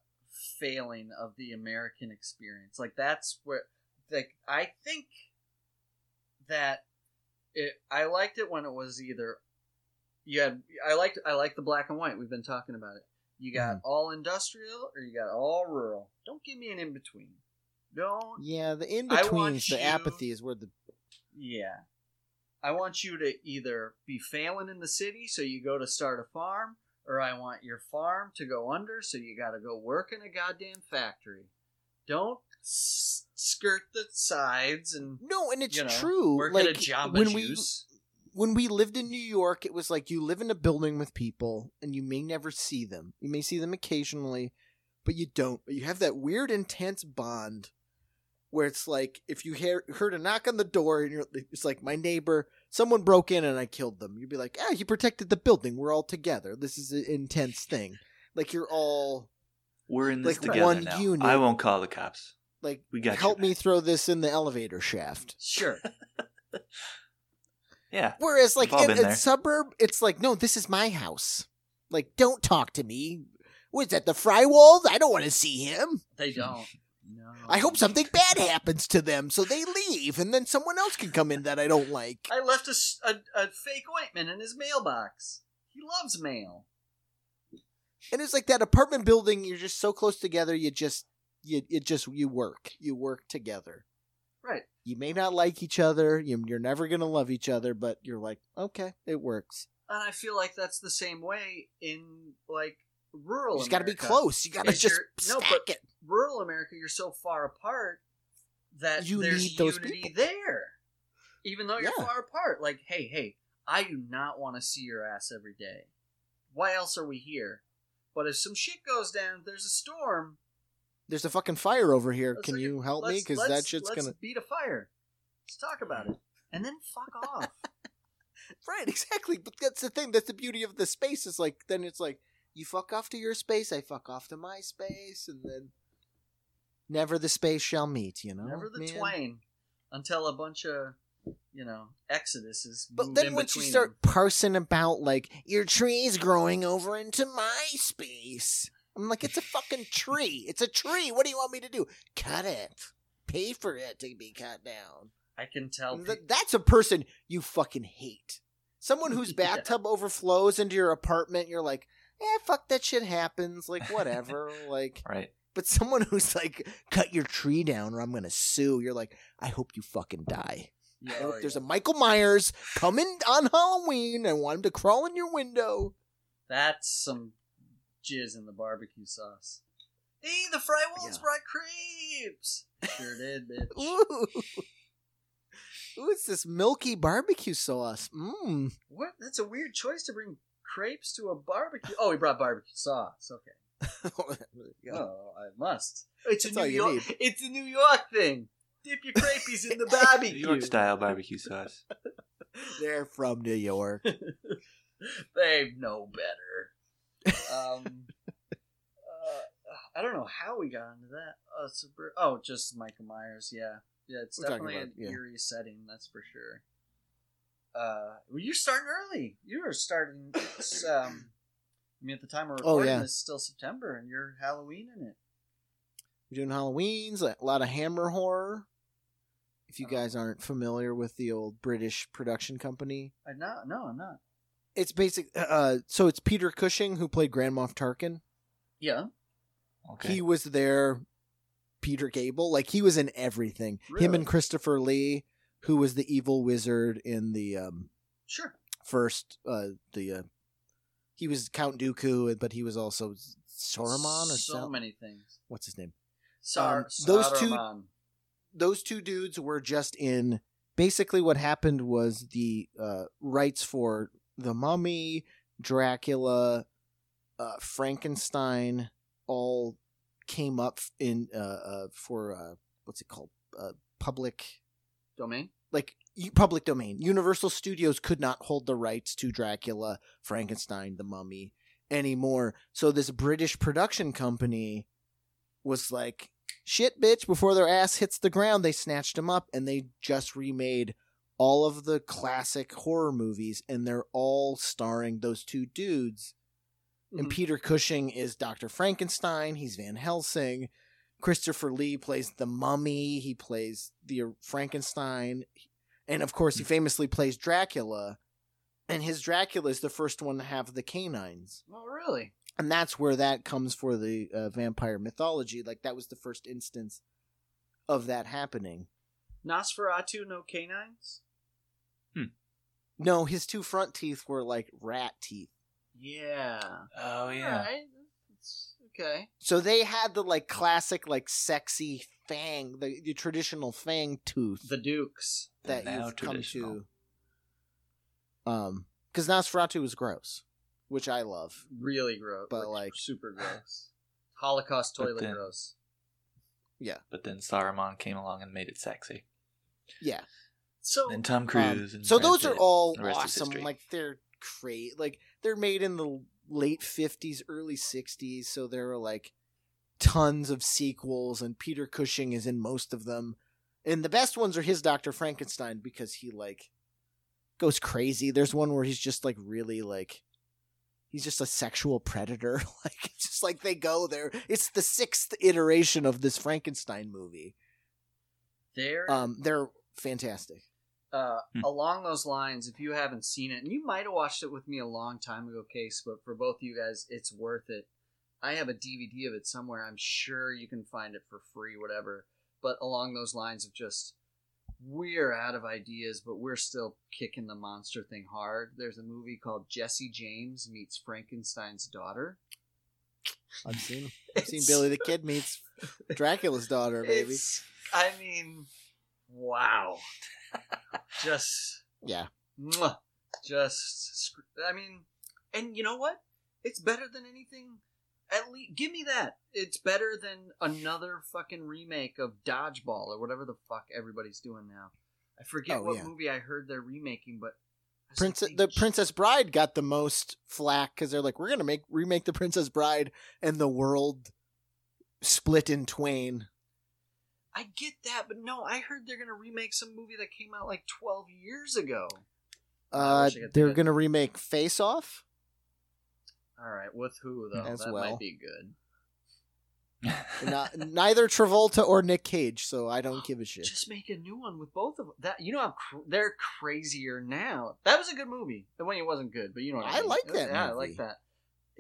failing of the American experience. Like that's where, like, I think that it. I liked it when it was either you had. I liked. I like the black and white. We've been talking about it. You got all industrial or you got all rural. Don't give me an in between. Don't. Yeah, the in I betweens, the apathy is where the Yeah. I want you to either be failing in the city, so you go to start a farm, or I want your farm to go under, so you got to go work in a goddamn factory. Don't s- skirt the sides and no, and it's you know, true. work like at a Jamba when we when we lived in New York, it was like you live in a building with people and you may never see them. You may see them occasionally, but you don't. But you have that weird, intense bond where it's like if you hear, heard a knock on the door and you're, it's like my neighbor, someone broke in and I killed them. You'd be like, ah, you protected the building. We're all together. This is an intense thing. Like you're all We're in this Like together one now. unit. I won't call the cops. like, We got you help me throw this in the elevator shaft. Sure. Yeah. Whereas, like We've in a suburb, it's like, no, this is my house. Like, don't talk to me. Was that the Frywald? I don't want to see him. They don't. No. I hope something bad happens to them, so they leave, and then someone else can come in that I don't like. I left a a fake ointment in his mailbox. He loves mail. And it's like that apartment building. You're just so close together. You just, you, it just, you work. You work together. Right. You may not like each other. You, you're never gonna love each other, but you're like, okay, it works. And I feel like that's the same way in like rural. You just got to be close. You got to just your- no, stack but- it. Rural America, you're so far apart that You there's need those unity people. there. Even though you're Yeah. far apart. Like, hey, hey, I do not want to see your ass every day. Why else are we here? But if some shit goes down, there's a storm. There's a fucking fire over here. let's Can look you help me? Because that shit's let's gonna. beat a fire. Let's talk about it, and then fuck off. Right, exactly. But that's the thing. That's the beauty of the space. Is like then it's like you fuck off to your space, I fuck off to my space, and then never the space shall meet. You know, Never the man? twain until a bunch of you know exoduses. But then once you start them. parsing about like your tree's growing over into my space, I'm like, it's a fucking tree. It's a tree. What do you want me to do? Cut it. Pay for it to be cut down. I can tell. Th- that's a person you fucking hate. Someone whose Yeah. bathtub overflows into your apartment, you're like, eh, fuck that shit happens. Like, whatever. like, Right. But someone who's like, cut your tree down or I'm gonna sue, you're like, I hope you fucking die. Yeah, I hope oh, there's yeah. a Michael Myers coming on Halloween and want him to crawl in your window. That's some jizz in the barbecue sauce. Hey, the fry Yeah. brought crepes. Sure did, bitch. Ooh. Ooh, it's this milky barbecue sauce. Mmm. What? That's a weird choice to bring crepes to a barbecue. Oh, he brought barbecue sauce. Okay. Oh, I must. It's That's a New York. need. It's a New York thing. Dip your crepes in the barbecue. New. York style barbecue sauce. They're from New York. they know better. Um, uh, I don't know how we got into that. Uh, super, oh, just Michael Myers. Yeah, yeah. It's We're definitely about- an yeah. eerie setting. That's for sure. Uh, well, you're starting early. You were starting. it's, um, I mean, at the time we're Oh, recording, yeah. this, it's still September, and you're Halloween in it. We're doing Halloween's, a lot of Hammer horror. If you Oh. guys aren't familiar with the old British production company, I not. No, I'm not. it's basic. Uh, so it's Peter Cushing who played Grand Moff Tarkin. Yeah. Okay. He was there. Peter Gable, like he was in everything. Him and Christopher Lee, who was the evil wizard in the um, Sure. first, uh, the uh, he was Count Dooku, but he was also Saruman or so Sal- many things. what's his name? Sar- Um, those two- those two dudes were just in basically what happened was the uh, rights for the mummy dracula uh, frankenstein all came up in uh, uh for uh what's it called uh public Domain. like public domain. Universal Studios could not hold the rights to Dracula, Frankenstein, the Mummy anymore. So this British production company was like, "Shit, bitch!" Before their ass hits the ground, they snatched them up and they just remade all of the classic horror movies, and they're all starring those two dudes. And Mhm. Peter Cushing is Dr. Frankenstein. He's Van Helsing. Christopher Lee plays the mummy. He plays the Frankenstein. And of course, he famously plays Dracula. And his Dracula is the first one to have the canines. Oh, really? And that's where that comes for the uh, vampire mythology. Like, that was the first instance of that happening. Nosferatu, no canines. Hmm. No, his two front teeth were like rat teeth. Yeah. Oh yeah. Alright. It's okay. So they had the like classic, like sexy fang, the, the traditional fang tooth. The Dukes. that Now you've come traditional. to. Um, because Nosferatu was gross, which I love. Really gross. But, like- super gross. Holocaust But toilet then- gross. Yeah. But then Saruman came along and made it sexy. Yeah. So and Tom Um, Cruise. and so Brad those are all The rest is awesome. Like they're great. Like they're made in the late fifties, early sixties. So there are like tons of sequels, and Peter Cushing is in most of them. And the best ones are his Doctor Frankenstein because he like goes crazy. There's one where he's just like really like he's just a sexual predator. like it's just like they go there. It's the sixth iteration of this Frankenstein movie. They're Um, they're fantastic. Uh, Hmm. along those lines, if you haven't seen it, and you might have watched it with me a long time ago, Case, but for both of you guys, it's worth it. I have a DVD of it somewhere. I'm sure you can find it for free, whatever. But along those lines of just, we're out of ideas, but we're still kicking the monster thing hard. There's a movie called Jesse James Meets Frankenstein's Daughter. I've seen I've seen Billy the Kid meets Dracula's daughter, baby. I mean, wow. just, Yeah. mwah, just, I mean, and you know what? It's better than anything. At least, give me that. It's better than another fucking remake of Dodgeball or whatever the fuck everybody's doing now. I forget Oh, what yeah. movie I heard they're remaking, but Princess, the Princess Bride got the most flack because they're like, we're gonna make remake the Princess Bride, and the world split in twain. I get that, but no, I heard they're gonna remake some movie that came out like twelve years ago. Uh, wish I they're think of- gonna remake Face Off. All right, with who though? As that well. might be good. Not, neither Travolta or Nick Cage, so I don't give a shit. Just make a new one with both of them. That you know how cr- they're crazier now. That was a good movie. The one it wasn't good, but you know what I, I mean. like It was- that Yeah, I like that.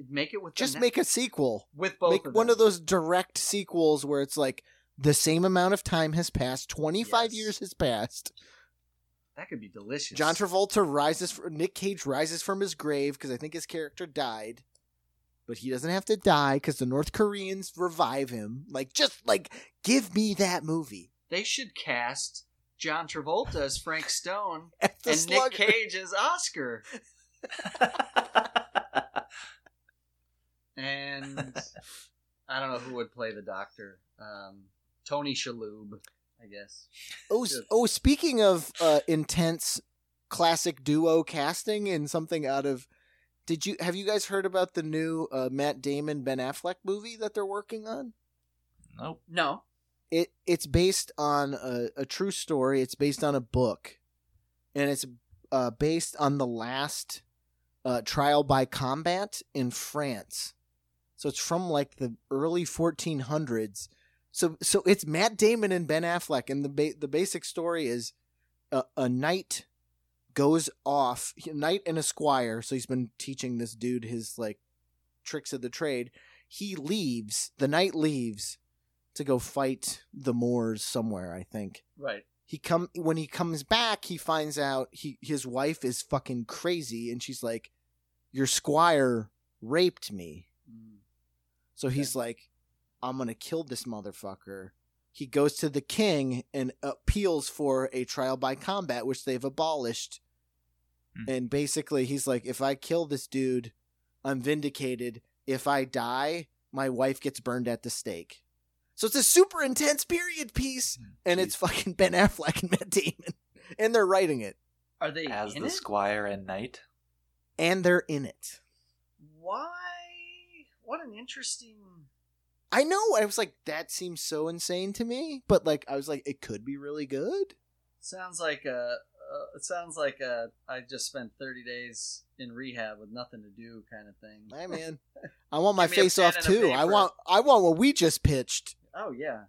Make it with Just ne- make a sequel. with both. make of one of those direct sequels where it's like the same amount of time has passed, twenty five Yes. years has passed. That could be delicious. John Travolta rises. fr- Nick Cage rises from his grave because I think his character died, but he doesn't have to die because the North Koreans revive him. Like, just like give me that movie. They should cast John Travolta as Frank Stone and Nick. Cage as Oscar. And I don't know who would play the Doctor. Um, Tony Shalhoub, I guess. Oh, s- oh, speaking of uh, intense classic duo casting and something out of. Did you have you guys heard about the new uh, Matt Damon Ben Affleck movie that they're working on? nope. No. it it's based on a, a true story. It's based on a book, and it's uh, based on the last uh, trial by combat in France. So it's from like the early 1400s. So so it's Matt Damon and Ben Affleck, and the ba- the basic story is a, a knight goes off, a knight and a squire. So he's been teaching this dude his like tricks of the trade. He leaves. The knight leaves to go fight the Moors somewhere, I think. Right. He come when he comes back, he finds out he his wife is fucking crazy and she's like your squire raped me. Mm. So he's like I'm going to kill this motherfucker. He goes to the king and appeals for a trial by combat which they've abolished. Hmm. And basically he's like if I kill this dude, I'm vindicated. If I die, my wife gets burned at the stake. So it's a super intense period piece, and it's fucking Ben Affleck and Matt Damon, and they're writing it, Are they as in the it? squire and knight. and they're in it. Why? What an interesting. I know. I was like, that seems so insane to me, but like, I was like, it could be really good. Sounds like a. Uh, it sounds like a. I just spent thirty days in rehab with nothing to do, kind of thing. Hey man, I want my Give me a face off too. I want, I want what we just pitched. Oh yeah,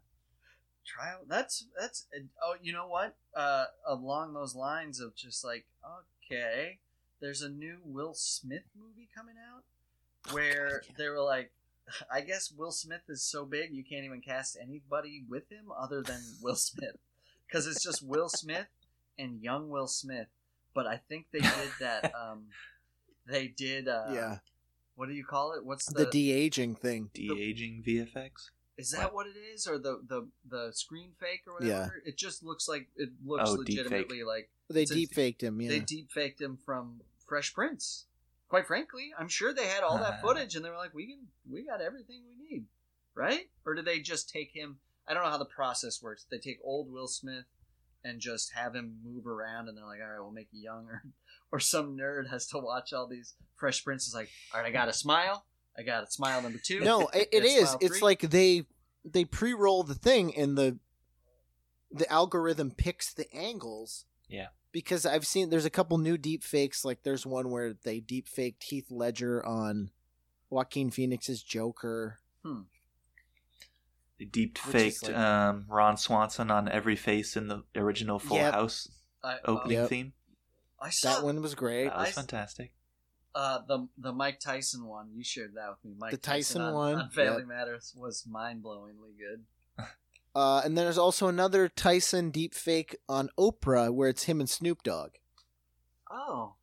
trial. That's that's. Oh, you know what? Uh, along those lines of just like, okay, there's a new Will Smith movie coming out where Oh, God, yeah. they were like, I guess Will Smith is so big you can't even cast anybody with him other than Will Smith because it's just Will Smith and young Will Smith. But I think they did that. Um, they did. Uh, yeah, What do you call it? What's the the, de aging thing. De aging VFX. Is that what it is, or the the the screen fake or whatever? Yeah. It just looks like it looks Oh, deep legitimately like They It's deep faked him. Yeah, they deep faked him from Fresh Prince. Quite frankly, I'm sure they had all that footage, and they were like, "We can, we got everything we need, right?" Or did they just take him? I don't know how the process works. They take old Will Smith and just have him move around, and they're like, "All right, we'll make you younger." Or some nerd has to watch all these Fresh Prince is like, "All right, I got a smile. I got a smile number two. no, it, it Got is. smile It's three." like they they pre roll the thing, and the the algorithm picks the angles. Yeah. Because I've seen there's a couple new deep fakes. Like there's one where they deep faked Heath Ledger on Joaquin Phoenix's Joker. They deep faked like- um, Ron Swanson on every face in the original Full Yep. House I, opening Yep. theme. I saw That one was great. That was I- fantastic. Uh, the the Mike Tyson one you shared that with me. Mike The Tyson on, one, on Family yep. Matters was mind blowingly good. Uh, and then there's also another Tyson deep fake on Oprah where it's him and Snoop Dogg. Oh,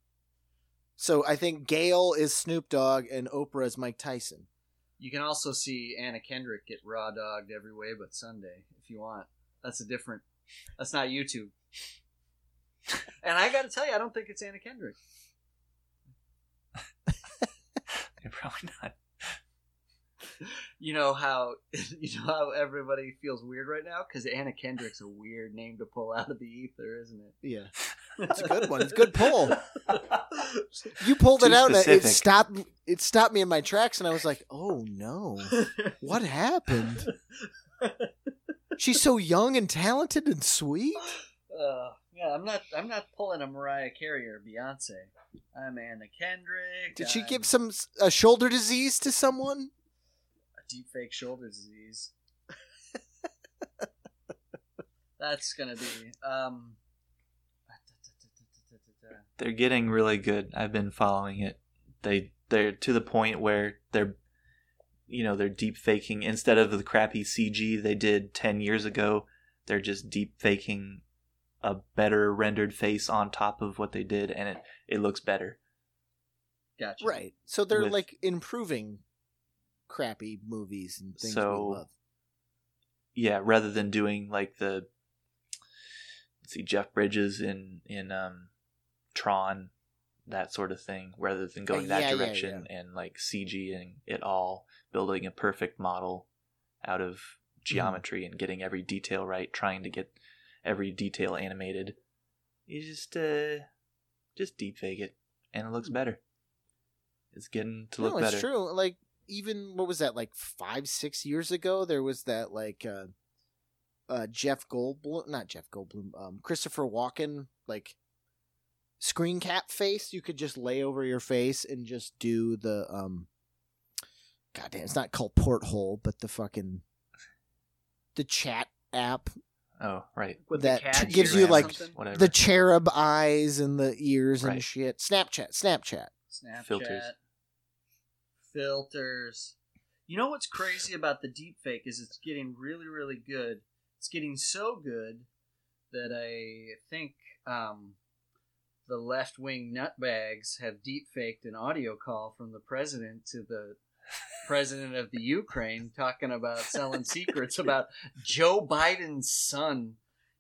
So I think Gail is Snoop Dogg and Oprah is Mike Tyson. you can also see Anna Kendrick get raw dogged every way but Sunday if you want. That's a different. That's not YouTube. and I got to tell you, I don't think it's Anna Kendrick. Probably not. You know how you know how everybody feels weird right now because Anna Kendrick's a weird name to pull out of the ether, isn't it? Yeah. It's a good one. It's a good pull. You pulled it out and it stopped it stopped me in my tracks and I was like, "Oh no. What happened?" She's so young and talented and sweet. Uh, yeah, I'm not. I'm not pulling a Mariah Carey or Beyonce. I'm Anna Kendrick. Did she I'm give some a shoulder disease to someone? A deep fake shoulder disease? That's gonna be. Um, They're getting really good. I've been following it. They they're to the point where they're you know, they're deep faking instead of the crappy CG they did 10 years ago, they're just deep faking a better rendered face on top of what they did and it it looks better. gotcha. Right. So they're With- like improving crappy movies and things So- we love. Yeah, rather than doing like the let's see Jeff Bridges in in um Tron that sort of thing rather than going Uh, yeah, that yeah, direction and like CGing it all building a perfect model out of Mm-hmm. geometry and getting every detail right trying to get every detail animated you just uh just deep fake it and it looks better it's getting to look no, better it's true. Like even what was that like five, six years ago? There was that like uh, uh Jeff Goldblum, not Jeff Goldblum, um, Christopher Walken, like screen cap face. You could just lay over your face and just do the um. God damn, it's not called porthole, but the fucking the chat app, oh right With That the cat gives you, like, something? the cherub eyes and the ears and shit. Snapchat, Snapchat. Snapchat Filters. Filters. You know what's crazy about the deepfake is it's getting really, really good. It's getting so good that I think um, the left wing nutbags have deepfaked an audio call from the president to the president of the Ukraine talking about selling secrets about Joe Biden's son.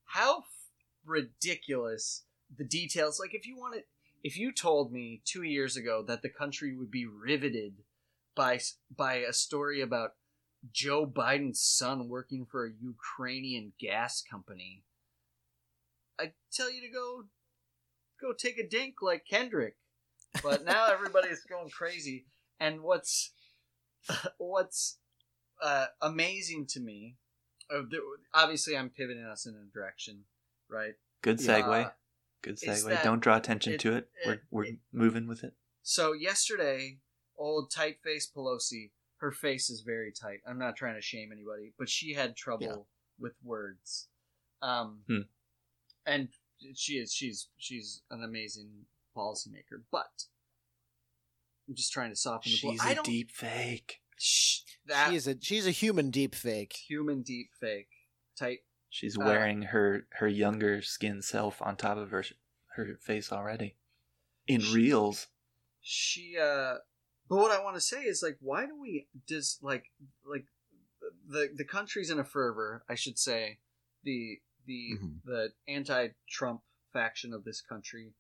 How ridiculous the details! Like if you wanted, if you told me two years ago that the country would be riveted by by a story about Joe Biden's son working for a Ukrainian gas company, I tell you to go go take a dink like Kendrick. But now everybody's going crazy. And what's what's uh, amazing to me, uh, obviously, I'm pivoting us in a direction, right? Good segue. Uh, Good segue. Don't draw attention it- to it. it- We're we're it- moving with it. So yesterday, old tight face Pelosi, her face is very tight. I'm not trying to shame anybody, but she had trouble Yeah. with words. Um, Hmm. and she is she's she's an amazing policymaker, but I'm just trying to soften the blow. She's I a don't deep fake. Shh, that she is a she's a human deep fake. human deep fake tight. She's Uh, wearing her her younger skin self on top of her her face already. In She- reels. she uh but what i want to say is like why do we just like like the the country's in a fervor i should say the the Mhm. the anti-trump faction of this country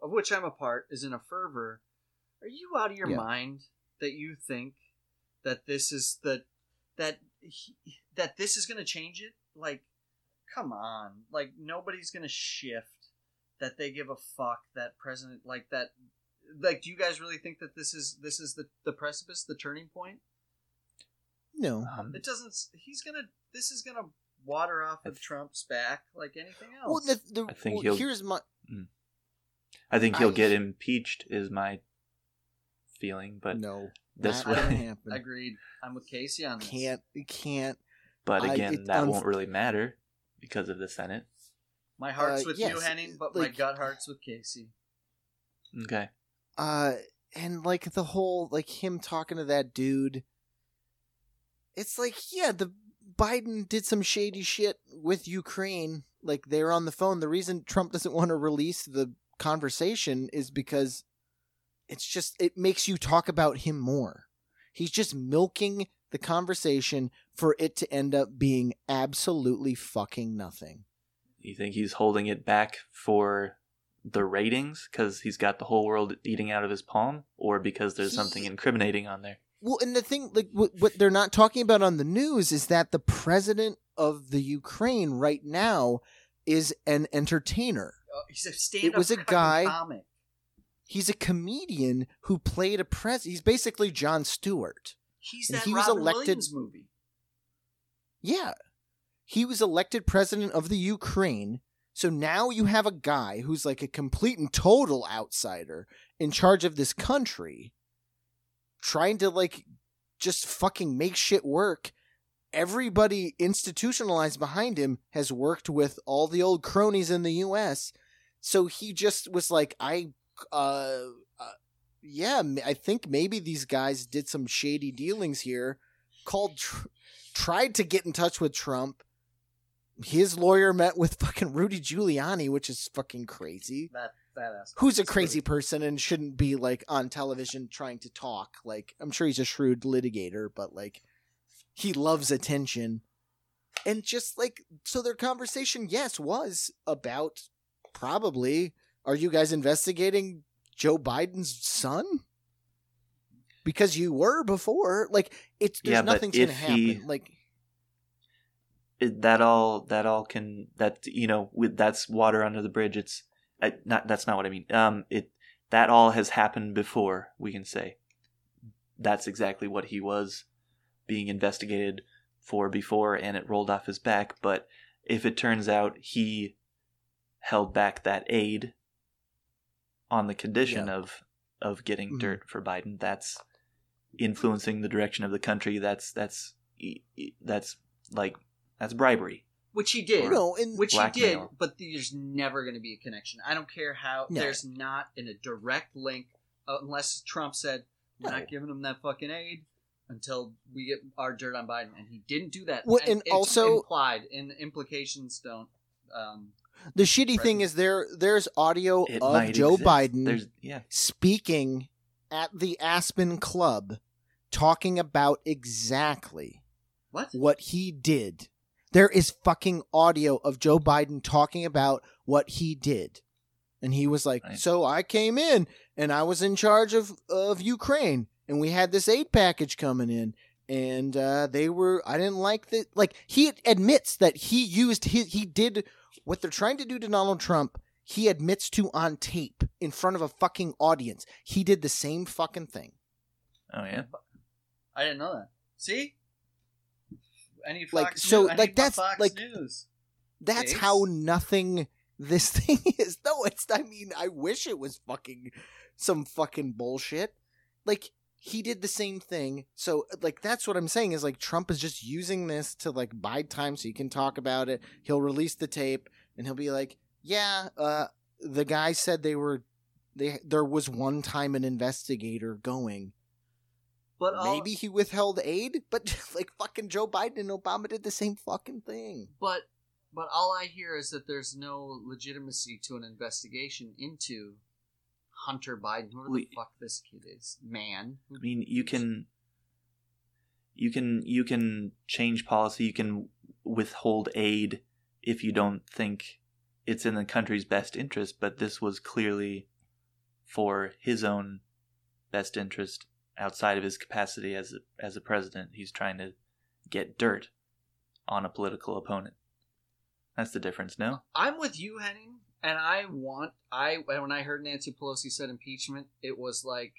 of which i'm a part is in a fervor are you out of your Yeah. mind that you think that this is the that he, that this is going to change it like come on like nobody's going to shift that they give a fuck that president like that like do you guys really think that this is this is the the precipice the turning point No, Um, it doesn't he's gonna this is gonna water off of th- trump's back like anything well, else the, the, I think well, he'll- here's my I think he'll I- get impeached. Is my feeling, but no. this not gonna way, happen. agreed i'm with casey on this Can't can't. but I- again, it- that unf- won't really matter because of the Senate. my heart's Uh, with you henning but my gut heart's with casey Okay. Uh, and like the whole like him talking to that dude. It's like yeah, the Biden did some shady shit with Ukraine. Like they're on the phone. The reason Trump doesn't want to release the conversation is because it's just it makes you talk about him more. He's just milking the conversation for it to end up being absolutely fucking nothing. You think he's holding it back for the ratings because he's got the whole world eating out of his palm, or because there's something incriminating on there? Well, and the thing, like, what, what they're not talking about on the news is that the president of the Ukraine right now is an entertainer. oh, he's a stand-up It was a guy- comic He's a comedian who played a pres. He's basically Jon Stewart. he's And that he was Robin elected- Williams movie Yeah, he was elected president of the Ukraine. So now you have a guy who's like a complete and total outsider in charge of this country, trying to like just fucking make shit work. Everybody institutionalized behind him has worked with all the old cronies in the U.S. So he just was like, I, uh, uh yeah, I think maybe these guys did some shady dealings here. Called, tr- tried to get in touch with Trump. His lawyer met with fucking Rudy Giuliani, which is fucking crazy. that that Who's a crazy person and shouldn't be like on television trying to talk. Like, I'm sure he's a shrewd litigator, but like, he loves attention. And just like, so their conversation, yes, was about probably, are you guys investigating Joe Biden's son? Because you were before. Like, it's, there's Yeah, nothing's if happen. he- Like, that all that all can that you know with that's water under the bridge. It's I, not that's not what i mean. Um it that all has happened before we can say. That's exactly what he was being investigated for before and it rolled off his back. But if it turns out he held back that aid on the condition Yeah. of of getting Mhm. dirt for biden that's influencing the direction of the country. That's that's that's like that's bribery which he did no, and which he did, Blackmail. but there's never going to be a connection. I don't care how. No. There's not in a direct link uh, unless Trump said we're No. not giving him that fucking aid until we get our dirt on Biden, and he didn't do that. Well, and it's also- implied, and implications don't. Um, the shitty thing is there there's audio it of Joe exist. Biden There's yeah. speaking at the Aspen Club talking about exactly what? what he did. There is fucking audio of Joe Biden talking about what he did. And he was like, Right. "So I came in and I was in charge of of Ukraine and we had this aid package coming in, and uh, they were. I didn't like that. Like he admits that he used his. He did what they're trying to do to Donald Trump. He admits to on tape in front of a fucking audience. He did the same fucking thing. Oh yeah. I didn't know that. See, Fox Like, so, News. Like, that's, Fox like- News. That's Tapes? how nothing this thing is. No, it's. I mean, I wish it was fucking some fucking bullshit. Like he did the same thing. So, like, that's what I'm saying is like Trump is just using this to like buy time so he can talk about it. He'll release the tape and he'll be like, "Yeah, uh, the guy said they were." They, there was one time an investigator going. But all, Maybe he withheld aid, but like fucking Joe Biden and Obama did the same fucking thing. But but all I hear is that there's no legitimacy to an investigation into Hunter Biden, whoever We- the fuck this kid is, man. I mean, you can, you can, you can change policy. You can withhold aid if you don't think it's in the country's best interest. But this was clearly for his own best interest outside of his capacity as a, as a president. He's trying to get dirt on a political opponent. That's the difference, no? I'm with you, Henning, and I want I when I heard Nancy Pelosi said impeachment, it was like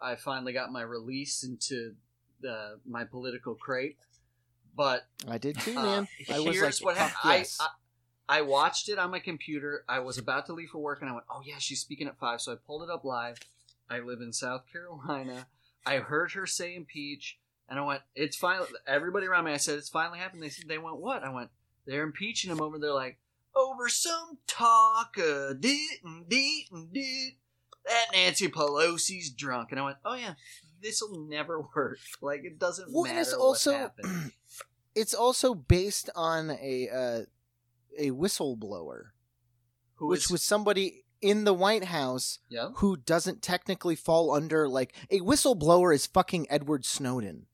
I finally got my release into the my political crate. But I did too, uh, man. I was like, what happened. yes." I, I I watched it on my computer. I was about to leave for work, and I went, "Oh yeah, she's speaking at five. So I pulled it up live. I live in South Carolina. I heard her say impeach, and I went, "It's finally." Everybody around me, I said, "It's finally happened." They said, "They went what?" I went, "They're impeaching him over." They're like, "Over some talk, uh, dit and dit and dit. That Nancy Pelosi's drunk," and I went, "Oh yeah." This will never work. Like it doesn't Well, matter it's what also happened. it's also based on a uh, a whistleblower, Who which is- was somebody in the White House yeah. who doesn't technically fall under like a whistleblower is fucking Edward Snowden,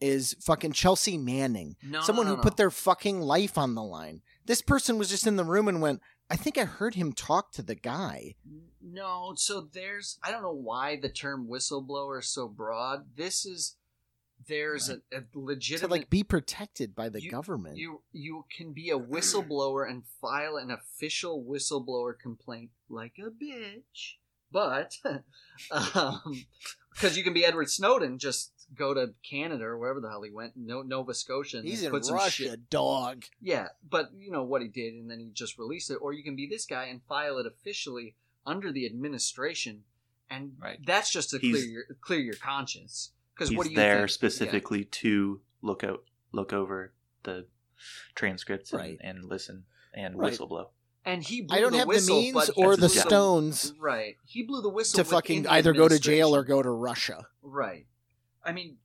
is fucking Chelsea Manning, No, someone no, who no, put their fucking life on the line. This person was just in the room and went, "I think I heard him talk to the guy." No, so there's I don't know why the term whistleblower is so broad. This is there's a, a To legitimate like be protected by the you- government. you you can be a whistleblower and file an official whistleblower complaint like a bitch. But um because you can be Edward Snowden, just go to Canada or wherever the hell he went, no, Nova Scotia, and He's then in put some Russia, shit dog. yeah, but you know what he did, and then he just released it. Or you can be this guy and file it officially under the administration, and Right. that's just to He's- clear your clear your conscience. Because He's what do you there think? specifically to look out, look over the transcripts and, and listen and Right. whistleblow. And he blew I don't the have whistle, the means or the stones Right, he blew the whistle to fucking either go to jail or go to Russia. Right. I mean,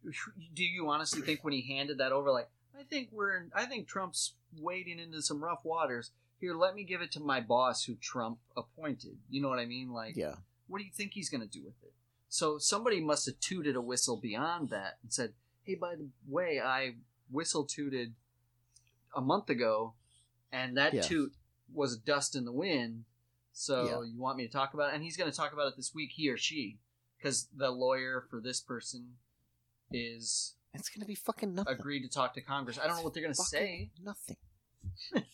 do you honestly think when he handed that over, like, I think we're, in, I think Trump's wading into some rough waters. Here, let me give it to my boss, who Trump appointed. You know what I mean? Like, Yeah. what do you think he's going to do with it? So somebody must have tooted a whistle beyond that and said, "Hey, by the way, I whistle tooted a month ago, and that Yeah. toot was dust in the wind. So Yeah. you want me to talk about it?" And he's going to talk about it this week, he or she, because the lawyer for this person is It's gonna be fucking nothing. agreed to talk to Congress. I don't know what they're going to say. Nothing.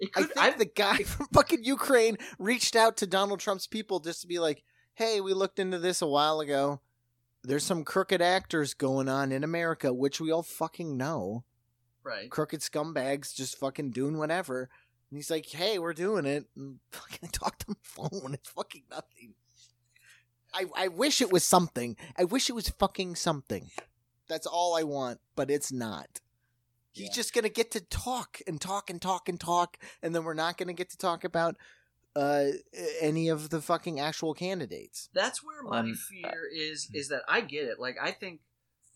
It I could. think I, the guy from fucking Ukraine reached out to Donald Trump's people just to be like, "Hey, we looked into this a while ago. There's some crooked actors going on in America, which we all fucking know. right. Crooked scumbags just fucking doing whatever." And he's like, "Hey, we're doing it." And fucking talked on the phone. It's fucking nothing. I I wish it was something. I wish it was fucking something. That's all I want, but it's not. He's Yeah. just gonna get to talk and talk and talk and talk, and then we're not gonna get to talk about uh any of the fucking actual candidates. That's where my Um, fear is. Is that I get it. Like I think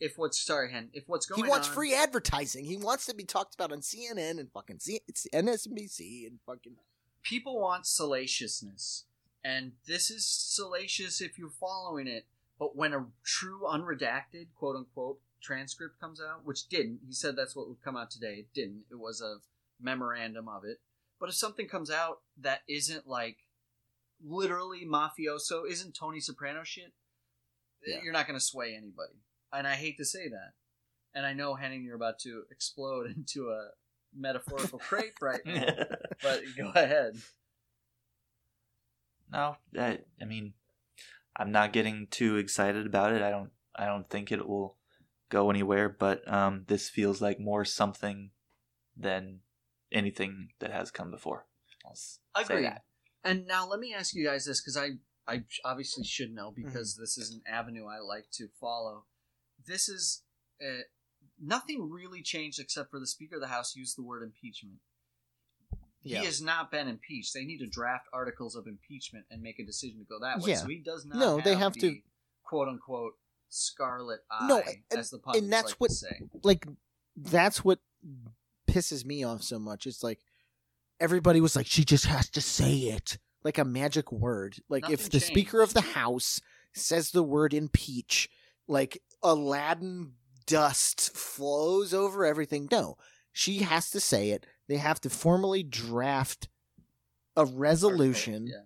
if what's sorry, Hen, if what's going on. He wants on, free advertising. He wants to be talked about on CNN and fucking C- it's MSNBC and fucking people want salaciousness, and this is salacious if you're following it. But when a true unredacted quote unquote transcript comes out, which didn't, he said that's what would come out today. It didn't. It was a memorandum of it. But if something comes out that isn't like literally mafioso, isn't Tony Soprano shit, eh, Yeah. you're not going to sway anybody. And I hate to say that. And I know Henning, you're about to explode into a metaphorical crepe right now. But go ahead. no, I, I mean, I'm not getting too excited about it. I don't. I don't think it will go anywhere. But um, this feels like more something than anything that has come before. I'll s- say Agreed. that. And now let me ask you guys this because I I obviously should Mm-hmm. know because this is an avenue I like to follow. This is uh, nothing really changed except for the Speaker of the House used the word impeachment. Yeah. He has not been impeached. They need to draft articles of impeachment and make a decision to go that way. Yeah. So he does not. No, have they have to- quote unquote scarlet eye, No, and- the and that's like what- like that's what pisses me off so much. It's like everybody was like, she just has to say it like a magic word. Like if Nothing the Speaker of the. House says the word impeach, like Aladdin dust flows over everything. No, she has to say it. They have to formally draft a resolution Yeah.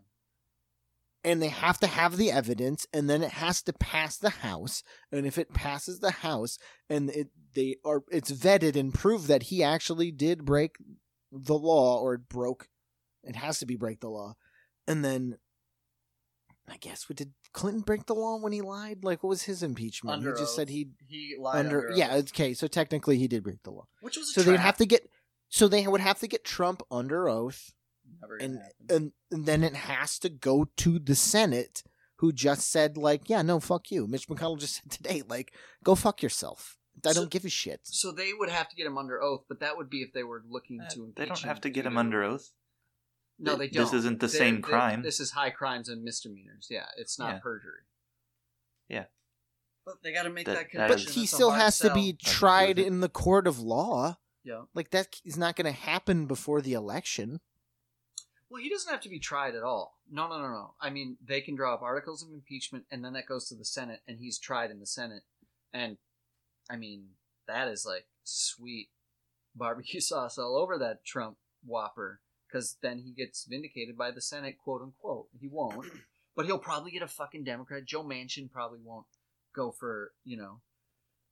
and they have to have the evidence and then it has to pass the house and if it passes the house and it they are it's vetted and proved that he actually did break the law or it broke it has to be break the law and then i guess what did clinton break the law when he lied like what was his impeachment Under he just oath. said he He lied under, under, yeah oath, okay so technically he did break the law which was a so they'd have to get so they would have to get trump under oath Never and, and and then it has to go to the Senate, who just said like, yeah, no, fuck you. Mitch McConnell just said today, like, go fuck yourself. I So- don't give a shit. So they would have to get him under oath, but that would be if they were looking Uh, to They don't have to get him under oath. No, they don't. This isn't the They- same they- crime. This is high crimes and misdemeanors. Yeah, it's not Yeah. perjury. Yeah. But they got to make That- that, that connection. But he still hard has to be tried in the court of law. Yeah. Like that is not going to happen before the election. Well, he doesn't have to be tried at all. No, no, no, no. I mean, they can draw up articles of impeachment, and then that goes to the Senate, and he's tried in the Senate. And I mean, that is like sweet barbecue sauce all over that Trump whopper, because then he gets vindicated by the Senate, quote unquote. He won't, but he'll probably get a fucking Democrat. Joe Manchin probably won't go for you know,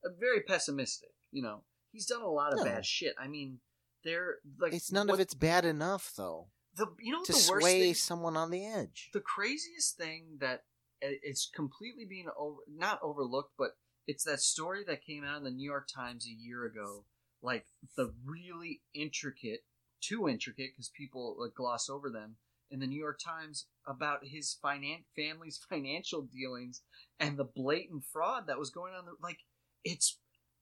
a very pessimistic. You know, he's done a lot of No. bad shit. I mean, they're like It's none what- of it's bad enough though the you know to the worst sway thing someone on the edge. the craziest thing that uh, it's completely being over, not overlooked, but it's that story that came out in the New York Times a year ago, like the really intricate, too intricate because people like, gloss over them in the New York Times about his finan- family's financial dealings and the blatant fraud that was going on. Like it's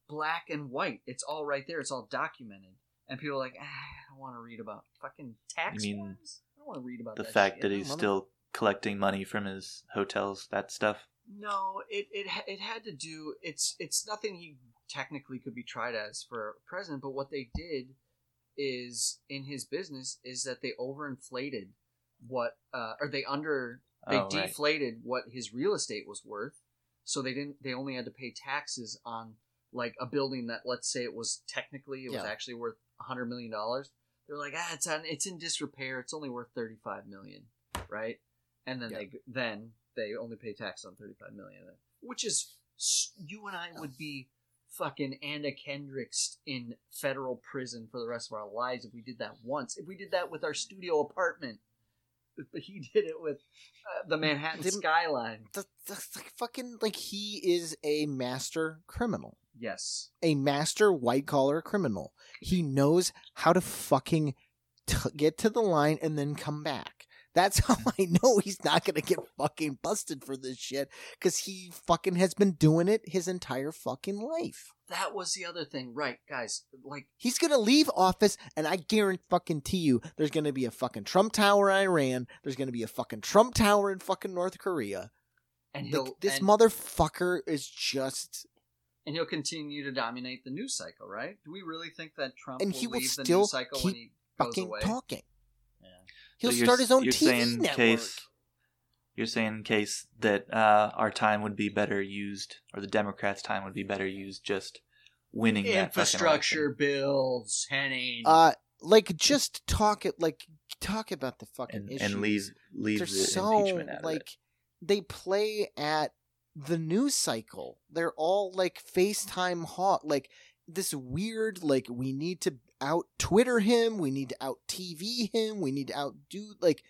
black and white. It's all right there. It's all documented. And people are like, ah, I don't want to read about fucking tax You mean forms. I don't want to read about The that fact shit. that he's still collecting money from his hotels, that stuff. No, it it it had to do. It's it's nothing he technically could be tried as for president. But what they did is in his business is that they overinflated what uh, or they under they Oh, right. deflated what his real estate was worth. So they didn't. They only had to pay taxes on like a building that let's say it was technically it was actually worth a hundred million dollars. They're like, ah, it's on, it's in disrepair. It's only worth thirty five million, right? And then Yeah. they then they only pay tax on thirty five million, which is you and I would be fucking Anna Kendricks in federal prison for the rest of our lives if we did that once. If we did that with our studio apartment, but he did it with uh, the Manhattan Didn't- skyline. The, the, the fucking like he is a master criminal. Yes, a master white collar criminal. He knows how to fucking t- get to the line and then come back. That's how I know he's not gonna get fucking busted for this shit because he fucking has been doing it his entire fucking life. that was the other thing, right, guys? Like He's gonna leave office, and I guarantee fucking to you, there's gonna be a fucking Trump Tower in Iran. There's gonna be a fucking Trump Tower in fucking North Korea. and he'll this and, motherfucker is just, and he'll continue to dominate the news cycle, right? Do we really think that Trump And will he will leave the still news cycle when keep he goes fucking away? talking. Yeah. He'll So start his own you're TV saying network. Case, you're saying in case that uh, our time would be better used, or the Democrats' time would be better used just winning Infrastructure election. bills, Henning. Uh, like just talk it, like talk about the fucking and, issues. and leave leave They're the so impeachment out of like it. they play at the news cycle. They're all like FaceTime hot, like this weird, like we need to out Twitter him, we need to out TV him, we need to outdo like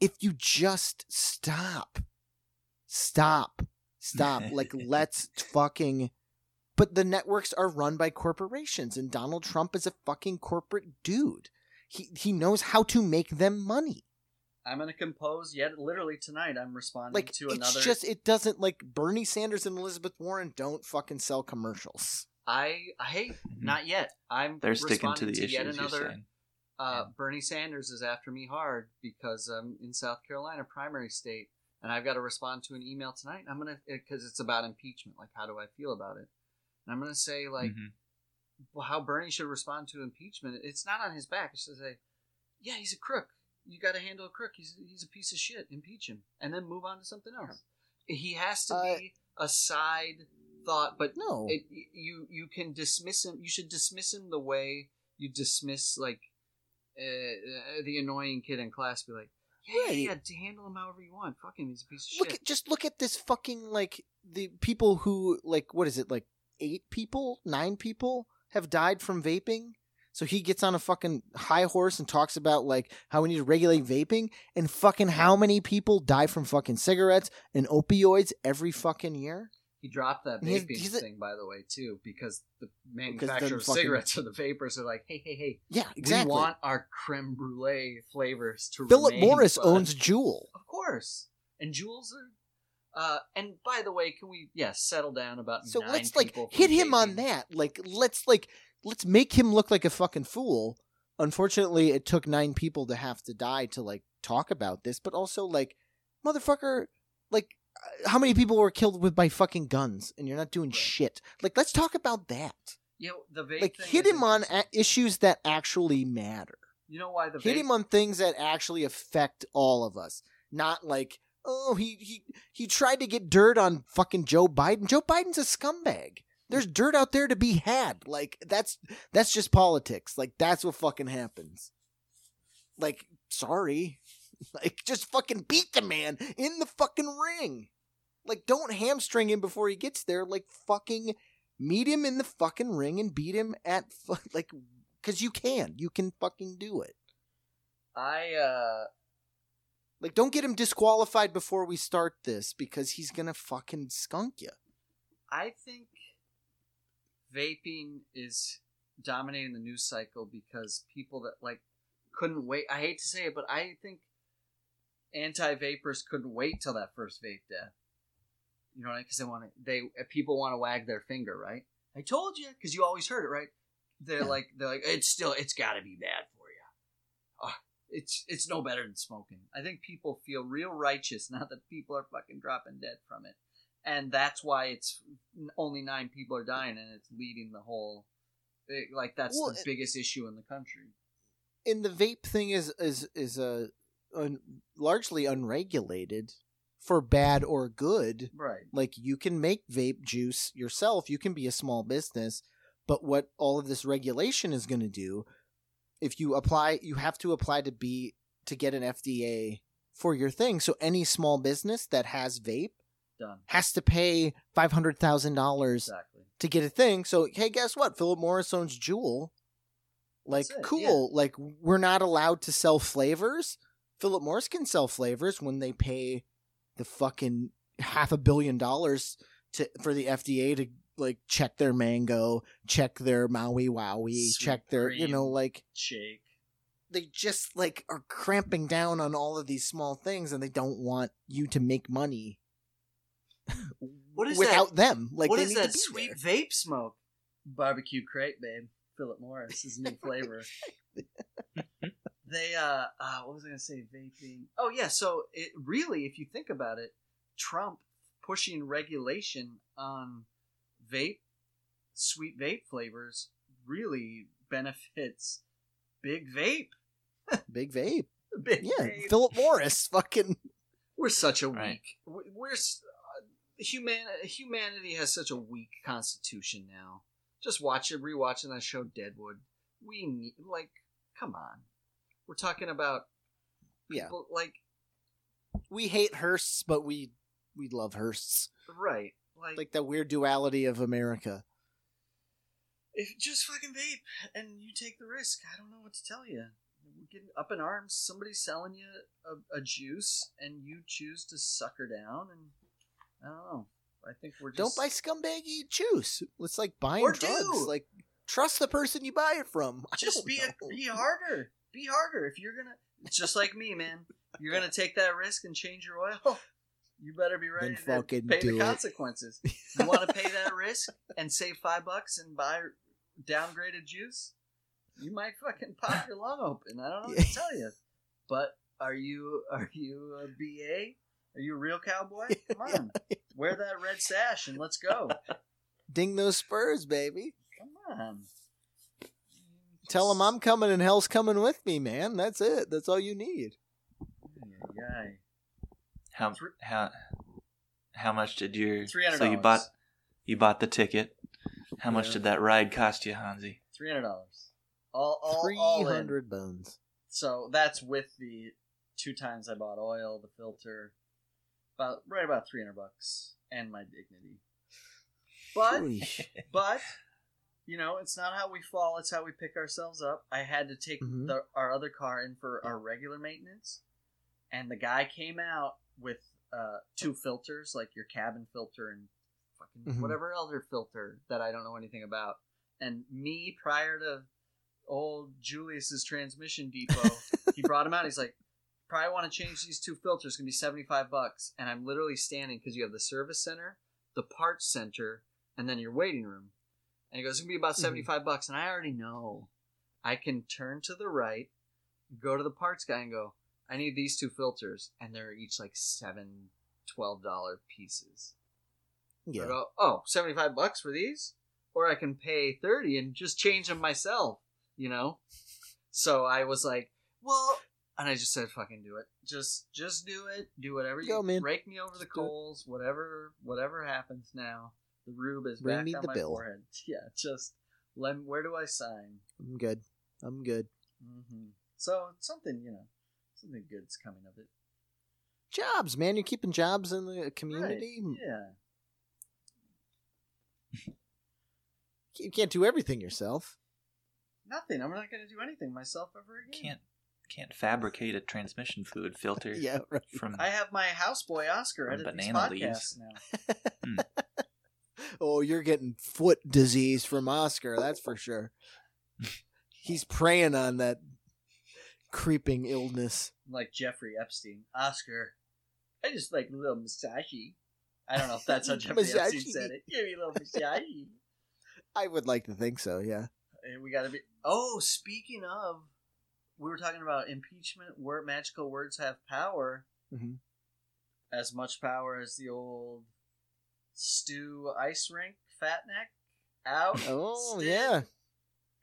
if you just stop, stop, stop, like let's fucking. But the networks are run by corporations, and Donald Trump is a fucking corporate dude. He he knows how to make them money. I'm gonna compose yet literally tonight. I'm responding Like to it's another. It's just it doesn't like Bernie Sanders and Elizabeth Warren don't fucking sell commercials. I I hate Mhm. not yet. I'm They're sticking to responding the issues. yet you're another. Uh, Yeah. Bernie Sanders is after me hard because I'm in South Carolina, primary state, and I've got to respond to an email tonight. I'm gonna because it's about impeachment. Like, how do I feel about it? And I'm gonna say like, Mhm. well, how Bernie should respond to impeachment. It's not on his back. It's to say, yeah, he's a crook. You got to handle a crook. He's he's a piece of shit. Impeach him, and then move on to something else. He has to Uh, be a side thought, but No, it, you you can dismiss him. You should dismiss him the way you dismiss like uh, uh, the annoying kid in class. Be like, yeah, Right. yeah, yeah, handle him however you want. Fuck him. He's a piece of look shit. at just look at this fucking like the people who like what is it like eight people nine people have died from vaping so he gets on a fucking high horse and talks about like how we need to regulate vaping and fucking how many people die from fucking cigarettes and opioids every fucking year he dropped that vaping he's a- thing, by the way, too, because the manufacturer of fucking- cigarettes or the vapors are like, hey, hey, hey, yeah exactly we want our creme brulee flavors to. philip morris fun." owns Juul, Of course. And Juuls are. Uh, and by the way, can we yeah settle down about so nine let's like hit him on that like let's like let's make him look like a fucking fool unfortunately it took nine people to have to die to like talk about this but also like motherfucker like how many people were killed with by fucking guns and you're not doing Right. shit? Like let's talk about that. You know, the like thing hit him on a- issues that actually matter. You know why the hit vape him on things that actually affect all of us not like oh he he he tried to get dirt on fucking joe biden. Joe biden's a scumbag. There's dirt out there to be had. Like that's that's just politics. Like that's what fucking happens. Like sorry. Like just fucking beat the man in the fucking ring like don't hamstring him before he gets there like fucking meet him in the fucking ring and beat him at fu- like because you can you can fucking do it I uh like, don't get him disqualified before we start this because he's gonna fucking skunk you. I think vaping is dominating the news cycle because people that like couldn't wait. I hate to say it, but I think anti-vapors couldn't wait till that first vape death. You know, what? because they want to. They uh, people want to wag their finger, right? I told you, because you always heard it, right? They're Yeah. like, they're like, it's still, it's got to be bad for you. Oh, it's it's no better than smoking. I think people feel real righteous now that people are fucking dropping dead from it and that's why it's only nine people are dying and it's leading the whole it- like that's Well, the it- biggest issue in the country And the vape thing is is is a un, largely unregulated for bad or good. right Like you can make vape juice yourself. You can be a small business, but what all of this regulation is going to do, if you apply, you have to apply to be to get an FDA for your thing. So any small business that has vape done has to pay five hundred thousand dollars exactly to get a thing. So hey, guess what? Philip Morris owns Juul. Like it, cool. Like we're not allowed to sell flavors. Philip Morris can sell flavors when they pay the fucking half a billion dollars to for the FDA to like check their mango, check their Maui Wowie, Sweet check their you know like shake they just like are cramping down on all of these small things and they don't want you to make money What is without that? them. Like what is that sweet there. vape smoke barbecue crate babe philip morris is new flavor they uh, uh what was i gonna say vaping oh yeah so it really if you think about it trump pushing regulation on vape sweet vape flavors really benefits big vape Big vape. big Yeah, vape. Philip Morris fucking we're such a Right. weak we- we're uh, human humanity has such a weak constitution now just watch it rewatching that show deadwood we need like come on we're talking about Yeah. people like we hate Hearsts, but we we love Hearsts. right. Like, Like that weird duality of America. if just fucking vape and you take the risk. I don't know what to tell you. We're getting up in arms. Somebody's selling you a, a juice, and you choose to suck her down, and I don't know. I think we're just Don't buy scumbaggy juice. It's like buying Or drugs. do. Like trust the person you buy it from. I just be a, be harder. Be harder if you're gonna. It's just like me, man. You're gonna take that risk and change your oil. You better be ready Then to pay the it. consequences. You want to pay that risk and save five bucks and buy downgraded juice? You might fucking pop your lung open. I don't know what to tell you. But are you are you a BA? Are you a real cowboy? Come on, wear that red sash and let's go. Ding those spurs, baby. Come on. Tell them I'm coming and hell's coming with me, man. That's it. That's all you need. Yeah. How how how much did your Three hundred. so you bought you bought the ticket? How much did that ride cost you, Hansi? Three hundred dollars. All all Three all in. hundred bones. So that's with the two times I bought oil, the filter, about right about three hundred bucks, and my dignity. But Sheesh. but you know, it's not how we fall; it's how we pick ourselves up. I had to take Mhm. the, our other car in for our regular maintenance, and the guy came out with uh, two filters, like your cabin filter and fucking Mhm. whatever other filter that I don't know anything about. And me, prior to old Julius's transmission depot, he brought him out. He's like, "Probably want to change these two filters. It's gonna be seventy five bucks." And I'm literally standing because you have the service center, the parts center, and then your waiting room. And he goes, "It's gonna be about Mhm. seventy five bucks." And I already know I can turn to the right, go to the parts guy, and go, "I need these two filters," and they're each like seven, twelve dollar pieces. Yeah. I go, oh, 75 bucks for these? Or I can pay 30 and just change them myself, you know? So I was like, well, and I just said, fucking do it. Just, just do it. Do whatever you Go, man. Rake me over the Just do it. coals, whatever, whatever happens now. The rube is Bring back me on the my bill. forehead. Yeah, just, let, where do I sign? I'm good. I'm good. hmm So something, you know, something good's coming of it. Jobs, man. You're keeping jobs in the community. Right. Yeah. You can't do everything yourself. Nothing. I'm not going to do anything myself ever again. Can't can't fabricate a transmission fluid filter Yeah, right. from I have my houseboy Oscar From edit these banana podcasts leaves. now. Oh, you're getting foot disease from Oscar, that's for sure. He's preying on that creeping illness. Like Jeffrey Epstein. Oscar, I just like a little massagey. I don't know if that's how Jeffrey Epstein said it. Give me a little massagey. I would like to think so, yeah. And we got to be. Oh, speaking of, we were talking about impeachment. Word magical words have power. Mhm. As much power as the old stew ice rink fat neck. Out. Oh, Stick. yeah.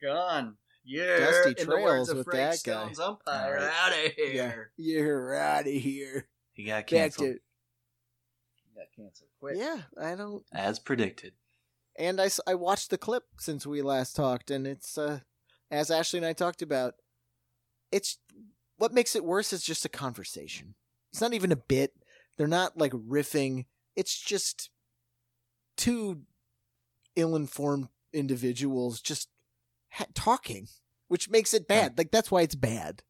Gone. Yeah. Dusty In the words trails of with Frank that guy. Umpire. Alright. Out of Yeah. here. You're out of here. he got Back canceled to. Got canceled quick. Yeah, I don't. as predicted. And I, I watched the clip since we last talked, and it's, uh, as Ashley and I talked about, it's. What makes it worse is just a conversation. It's not even a bit. They're not like riffing. It's just two ill-informed individuals just ha- talking, which makes it bad. Like that's why it's bad.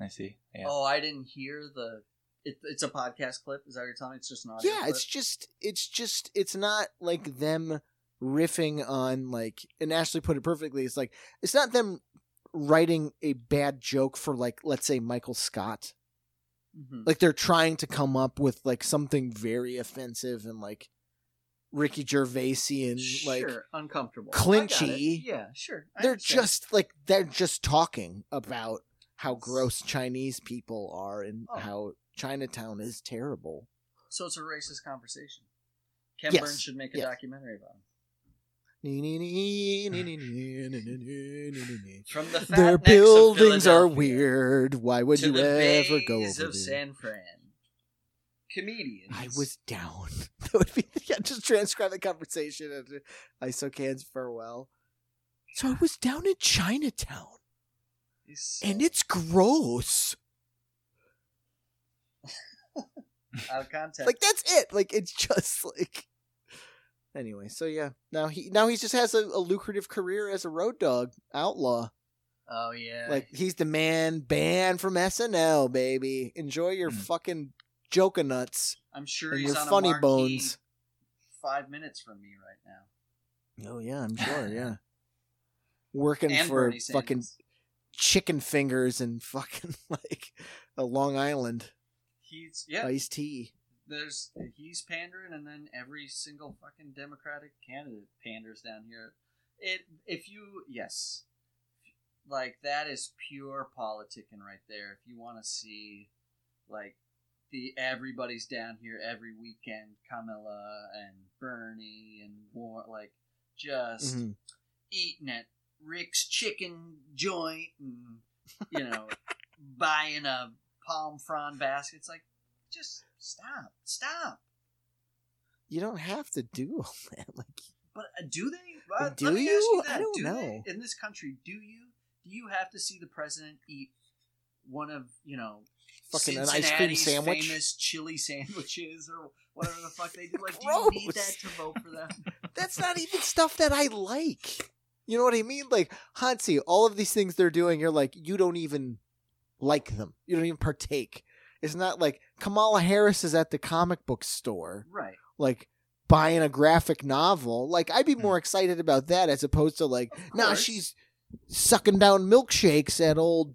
I see. Yeah. Oh, I didn't hear the. It, it's a podcast clip. Is that what you're telling me? It's just an audio yeah, clip? it's just it's just it's not like them riffing on like and Ashley put it perfectly. It's like it's not them writing a bad joke for like let's say Michael Scott. Mhm. Like they're trying to come up with like something very offensive and like Ricky Gervaisian like sure, uncomfortable. clinchy. I got it. Yeah, sure. I they're understand. just like they're just talking about how gross Chinese people are and Oh. how Chinatown is terrible. So it's a racist conversation. Ken Yes, Burns should make a yes. documentary about him. Their From the of buildings are weird. Why would you ever go over of there? San Fran. Comedians. I was down. That would be yeah, just transcribe the conversation and ISO cans farewell. So I was down in Chinatown, He's and it's gross. out of context. like that's it. Like it's just like. Anyway, so yeah, now he now he just has a, a lucrative career as a road dog outlaw. oh yeah, Like he's the man banned from SNL, baby. Enjoy your Hmm. fucking joker nuts I'm sure he's your on funny bones. five minutes from me right now. Oh yeah, I'm sure. Yeah, working And for fucking chicken fingers and fucking like a Long Island He's yeah. iced tea. There's he's pandering, and then every single fucking Democratic candidate panders down here. It if you yes, like that is pure politicking right there. If you want to see like the everybody's down here every weekend, Kamala and Bernie and War, like just Mhm. eating at Rick's chicken joint and you know buying a palm frond basket. It's like just stop, stop. You don't have to do all that. Like But uh, do they? Uh, Do let me ask you? you I don't do know. They, in this country, do you? Do you have to see the president eat one of you know Fucking an ice cream sandwich? famous chili sandwiches or whatever the fuck they do? Like, do you need that to vote for them? that's not even stuff that I like. You know what I mean? Like Hansi, all of these things they're doing, you're like, you don't even like them. You don't even partake. It's not like Kamala Harris is at the comic book store, right. like buying a graphic novel. Like I'd be hmm. more excited about that as opposed to like, nah, she's sucking down milkshakes at old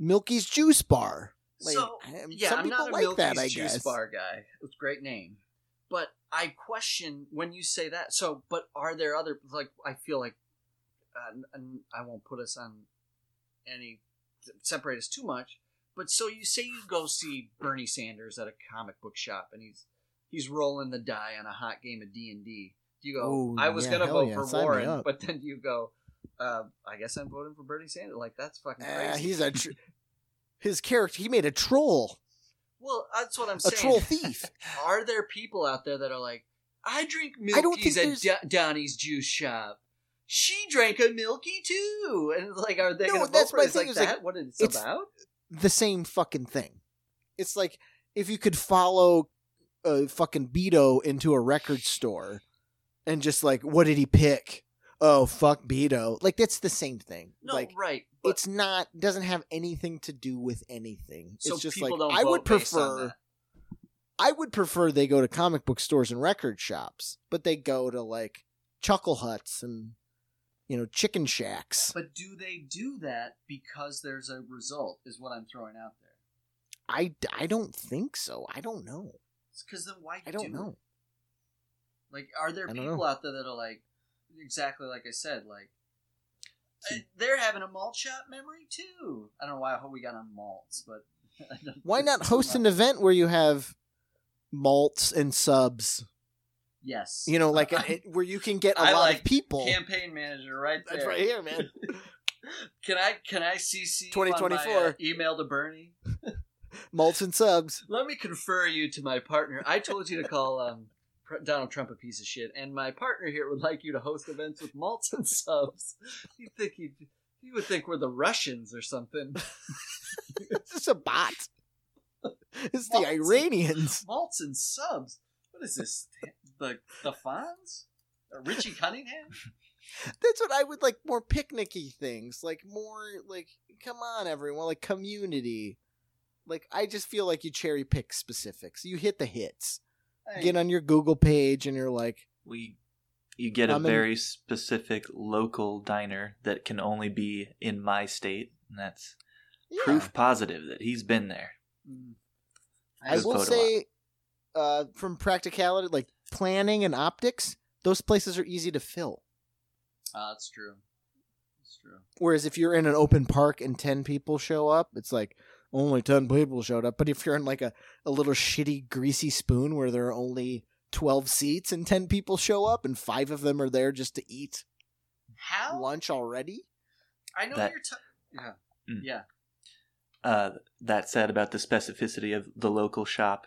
Milky's Juice Bar. Like, so yeah, some I'm people not a like Milky's that, I juice guess. bar guy. It's a great name, but I question when you say that. So, but are there other like? I feel like, uh, and I won't put us on any separate us too much. But so you say you go see Bernie Sanders at a comic book shop, and he's he's rolling the die on a hot game of D and D. You go? Ooh, I was yeah, gonna vote yeah, for Warren, but then you go. Uh, I guess I'm voting for Bernie Sanders. Like that's fucking crazy. he's a tr- his character. He made a troll, well, that's what I'm saying. a troll thief. are there people out there that are like, I drink I don't Milky's think at Do- Donnie's juice shop. She drank a Milky too, and like, are they No, going to that's vote for my? It's thing, like is, like, that? what it's, it's- about? the same fucking thing. It's like if you could follow a fucking Beto into a record store and just like, what did he pick? Oh, fuck Beto. Like that's the same thing. No, like right. It's not doesn't have anything to do with anything. so it's just people like don't I would prefer. I would prefer they go to comic book stores and record shops, but they go to like chuckle huts and you know chicken shacks. But do they do that because there's a result? Is what I'm throwing out there. I, I don't think so. I don't know. Because then why? I don't do know. it? Like, are there people know. out there that are like, exactly like I said, like. uh, They're having a malt shop memory too. I don't know why how we got on malts, but Why not host an event where you have malts and subs? Yes. You know, like Uh, it, where you can get a I lot like of people. campaign manager right there. That's right here, man. Can I can I CC you on my, 2024. uh, email to Bernie? malts and subs. Let me confer you to my partner. I told you to call um, Pr- Donald Trump a piece of shit, and my partner here would like you to host events with malts and subs. You think he he would think we're the Russians or something? It's just a bot. It's the Malts. Iranians. malts and subs. What is this? The the Fonz? Richie Cunningham? That's what I would like more picnicky things, like more like come on everyone, like community. Like I just feel like you cherry pick specifics. You hit the hits. Hey, Get on your Google page and you're like, We you get a I'm in- very specific local diner that can only be in my state, and that's yeah. proof positive that he's been there. mm, I Good will say, uh, from practicality, like planning and optics, those places are easy to fill. uh, that's true. That's true. Whereas if you're in an open park and ten people show up, it's like only ten people showed up. But if you're in like a, a little shitty greasy spoon where there are only twelve seats and ten people show up and five of them are there just to eat How? lunch already, I know That- you're. T- yeah. Mm. Yeah. Uh, that said about the specificity of the local shop,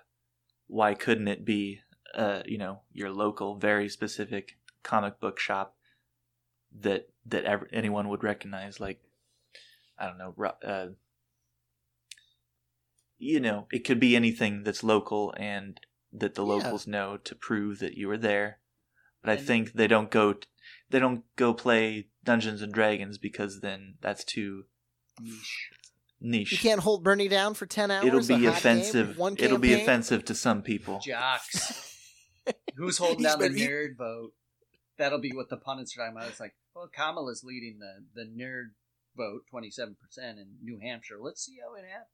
why couldn't it be, uh, you know, your local, very specific comic book shop that that ever, anyone would recognize? Like, I don't know, uh, you know, it could be anything that's local and that the Yeah. locals know to prove that you were there. But I And- think they don't go they don't go play Dungeons and Dragons because then that's too Niche. niche. You can't hold Bernie down for ten hours. It'll be hot game, offensive. one It'll be offensive to some people. Jocks. Who's holding He's down the been- he- nerd vote? That'll be what the pundits are talking about. It's like, well, Kamala's leading the, the nerd vote, 27% in New Hampshire. Let's see how it happens.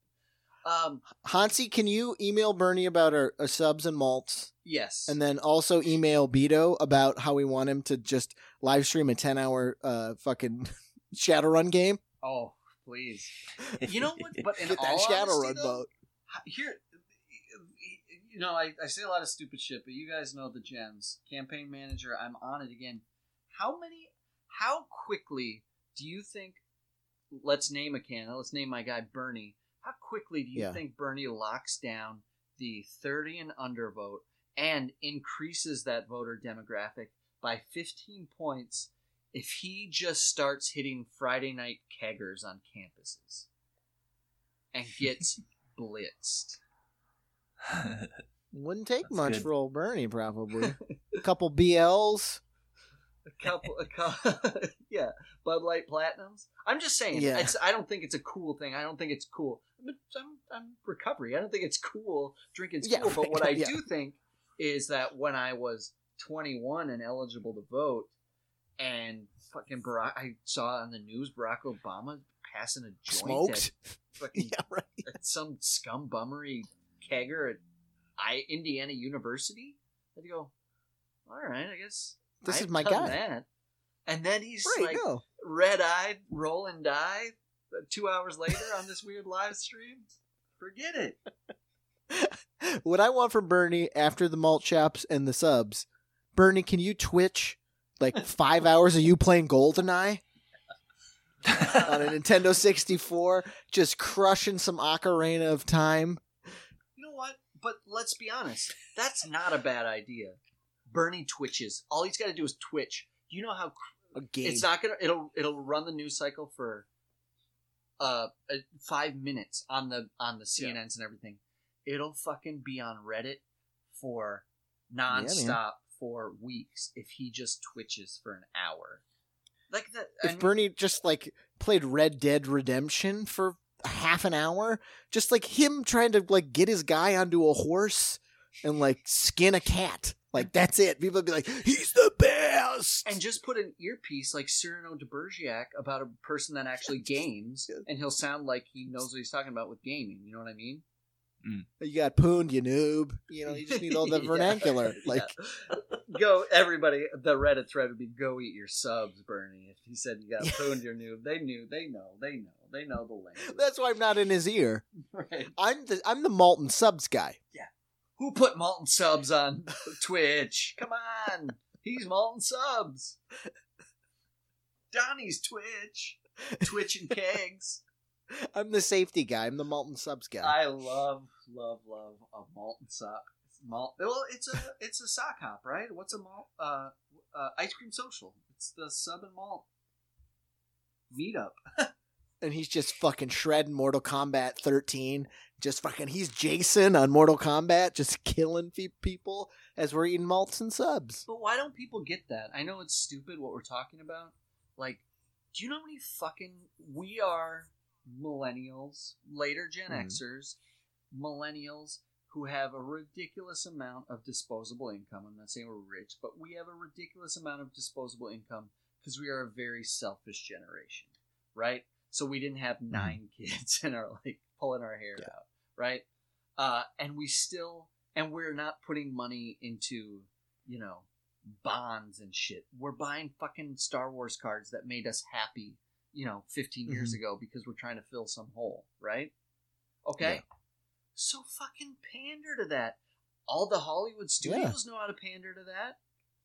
Um, Hansi, can you email Bernie about our, our subs and malts, yes. and then also email Beto about how we want him to just live stream a ten hour uh fucking Shadowrun game? oh, please. You know what? But in Get all that Shadowrun honesty, though, here you know I, I say a lot of stupid shit but you guys know the gems campaign manager i'm on it again how many how quickly do you think let's name a candidate let's name my guy bernie how quickly do you Yeah. think bernie locks down the 30 and under vote and increases that voter demographic by 15 points if he just starts hitting friday night keggers on campuses and gets blitzed Wouldn't take That's much good. for old Bernie, probably. a couple BLs. A couple, a couple, yeah, Bud Light Platinums. I'm just saying, Yeah. it's. I don't think it's a cool thing. I don't think it's cool. I'm, I'm, I'm recovery. I don't think it's cool. Drinking's Yeah, cool. But what I yeah. do think is that when I was 21 and eligible to vote, and fucking Barack, I saw on the news Barack Obama passing a joint Smoked. at fucking yeah, right. at some scum bummery kegger at I Indiana University. I'd go, all right, I guess This I've is my guy. That. And then he's Right, like no. red eyed, rolling die. Two hours later on this weird live stream, forget it. what I want from Bernie after the malt shops and the subs, Bernie, can you Twitch like five hours of you playing GoldenEye on a Nintendo 64, just crushing some Ocarina of Time? You know what? But let's be honest, that's not a bad idea. Bernie twitches. All he's got to do is twitch. You know how A game. it's not gonna. It'll it'll run the news cycle for uh uh, five minutes on the on the CNNs and everything. It'll fucking be on Reddit for nonstop for weeks if he just twitches for an hour. Like. I if mean, Bernie just like played Red Dead Redemption for half an hour, just like him trying to like get his guy onto a horse and like skin a cat. Like that's it. People would be like, "He's the and just put an earpiece like Cyrano de Bergerac about a person that actually games, Good. and he'll sound like he knows what he's talking about with gaming. You know what I mean? Mm. you got pooned, you noob. You know, you just need all the Yeah, vernacular. Like, yeah. go everybody. The Reddit thread would be "Go eat your subs, Bernie." If he said you got Yeah. pooned, you noob. They knew. They know. They know. They know the language. that's why I'm not in his ear. right. I'm the I'm the Malton subs guy. Yeah. Who put Malton subs on Twitch? Come on, he's Malton subs. Donnie's Twitch, Twitch and kegs. I'm the safety guy. I'm the Malton subs guy. I love, love, love a Malton sock. Malt. Well, it's a it's a sock hop, right? What's a malt? Uh, uh, ice cream social. It's the sub and malt meetup. and he's just fucking shredding Mortal Kombat 13. Just fucking, he's Jason on Mortal Kombat, just killing people as we're eating malts and subs. But why don't people get that? I know it's stupid what we're talking about. Like, do you know how many fucking we are millennials, later Gen Mhm. Xers, millennials who have a ridiculous amount of disposable income. I'm not saying we're rich, but we have a ridiculous amount of disposable income because we are a very selfish generation, right? So we didn't have 9 kids and are like pulling our hair Yeah. out, right? Uh, and we still, and we're not putting money into, you know, bonds and shit. We're buying fucking Star Wars cards that made us happy, you know, 15 years ago because we're trying to fill some hole, right? Okay? Yeah. So fucking pander to that. All the Hollywood studios know how to pander to that.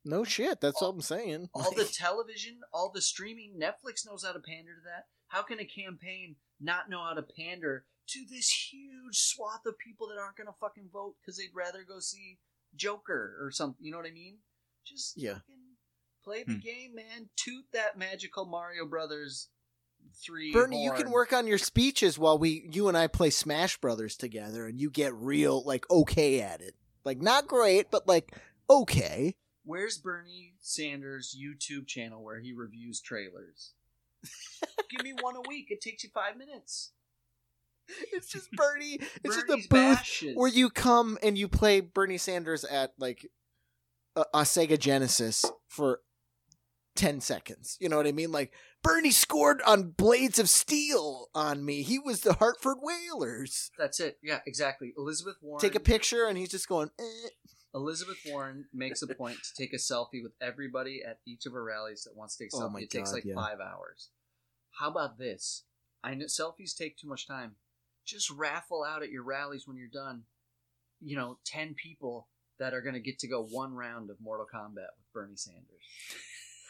No shit, that's what I'm saying. All the television, all the streaming, Netflix knows how to pander to that. How can a campaign not know how to pander to this huge swath of people that aren't going to fucking vote because they'd rather go see Joker or something? You know what I mean? Just Yeah. fucking play the Hmm. game, man. Toot that magical Mario Brothers three. Bernie, you can work on your speeches while we, you and I, play Smash Brothers together, and you get real like okay at it. Like not great, but like okay. Where's Bernie Sanders' YouTube channel where he reviews trailers? Give me one a week. It takes you five minutes. It's just Bernie. It's just a booth bashes. where you come and you play Bernie Sanders at like a, a Sega Genesis for 10 seconds. You know what I mean? Like Bernie scored on Blades of Steel on me. He was the Hartford Whalers. That's it. Yeah, exactly. Elizabeth Warren. Take a picture and he's just going, eh. Elizabeth Warren makes a point to take a selfie with everybody at each of her rallies that wants to take a Oh selfie. my it takes God, like yeah. five hours. How about this? I know selfies take too much time. Just raffle out at your rallies when you're done. You know, ten people that are going to get to go one round of Mortal Kombat with Bernie Sanders.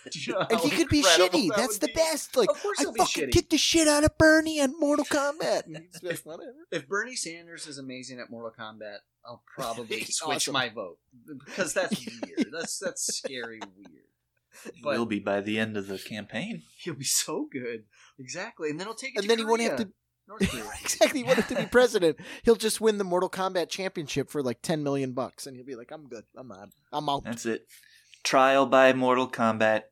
Do you know And he could be shitty. that That's the be? best. Like, Of course I he'll be fucking shitty. kicked the shit out of Bernie on Mortal Kombat. And he's just, whatever. If Bernie Sanders is amazing at Mortal Kombat, I'll probably He's switch awesome. my vote because that's weird. That's that's scary weird. But Will be by the end of the campaign. he'll be so good, exactly, and then he'll take it. And to then he won't have to exactly. He won't have to be president. He'll just win the Mortal Kombat championship for like ten million bucks, and he'll be like, "I'm good. I'm on. I'm out." That's it. Trial by Mortal Kombat.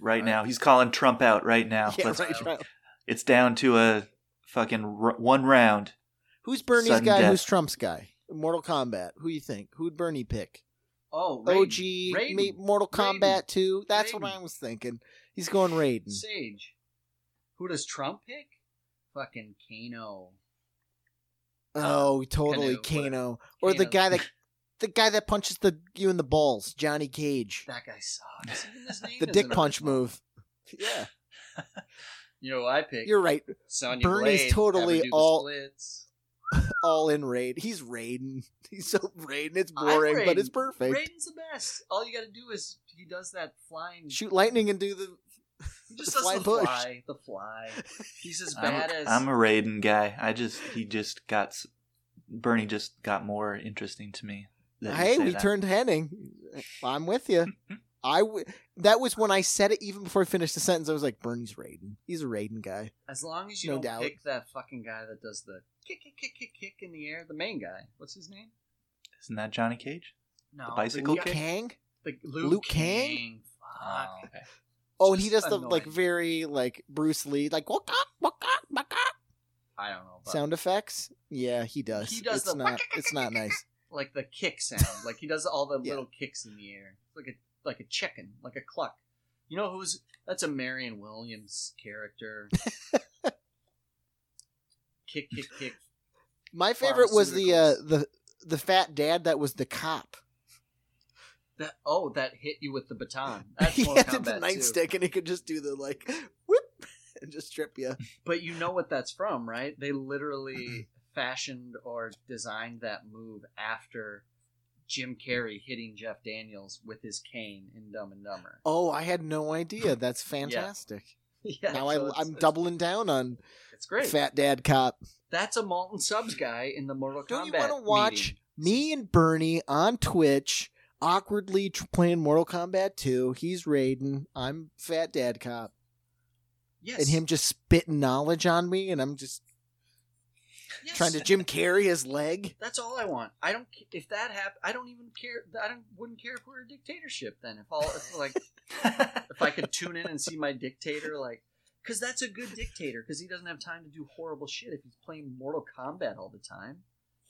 Right now, he's calling Trump out right now. Yeah, right, right. It's down to a fucking r- one round. Who's Bernie's Sudden guy? death. Who's Trump's guy? Mortal Kombat. Who you think? Who'd Bernie pick? Oh, OG, Raiden. Mortal Raiden. Kombat 2. That's what I was thinking. He's going Raiden. Sage. Who does Trump pick? Fucking Kano. Oh, totally Kano, Kano. Or the guy that the guy that punches the you in the balls, Johnny Cage. That guy sucks. Even his name The dick punch move. Yeah. You know, who I pick. You're right. Sonya Bernie's Blade, totally have her do the all- splits. All in raid. He's raiding. He's so raiding. It's I'm boring, but it's perfect. Raiden's the best. All you got to do is he does that flying. Shoot lightning and do the he just the does flying the push. fly. The fly. He's as I'm, bad as. I'm a Raiden guy. I just he just got Bernie just got more interesting to me. Hey, say we that. turned Henning. I'm with you. I w- that was when I said it even before I finished the sentence. I was like, Bernie's Raiden. He's a Raiden guy. as long as you no don't doubt. pick that fucking guy that does the kick, kick, kick, kick, kick in the air. The main guy. What's his name? Isn't that Johnny Cage? No, The bicycle Luke guy- Kang. The Luke, Liu Kang? Kang. Fuck. Oh, okay. Oh, and he does Just the like very like Bruce Lee like waka waka waka I don't know. But sound effects. Yeah, he does. He does It's the not. It's not nice. like the kick sound. like he does all the Yeah. little kicks in the air. It's like a like a chicken, like a cluck. You know who's that's a Marion Williams character. kick, kick, kick. My favorite was the uh, the the fat dad that was the cop. That oh, that hit you with the baton. That's he had the nightstick and he could just do the like whip and just trip you. But you know what that's from, right? They literally fashioned or designed that move after Jim Carrey hitting Jeff Daniels with his cane in Dumb and Dumber. Oh, I had no idea. That's fantastic. Yeah, now so I, it's- doubling down on It's great. fat dad cop. That's a Malton Subs guy in the Mortal Kombat. Don't you want to watch meeting. me and Bernie on Twitch awkwardly tr- playing Mortal Kombat 2? He's Raiden. I'm fat dad cop. Yes. And him just spitting knowledge on me, and I'm just Yes. trying to Jim Carrey his leg. That's all I want. I don't. If that happened, I don't even care. I don't. Wouldn't care if we were a dictatorship. Then, if all, if like, if I could tune in and see my dictator, like, because that's a good dictator. Because he doesn't have time to do horrible shit if he's playing Mortal Kombat all the time.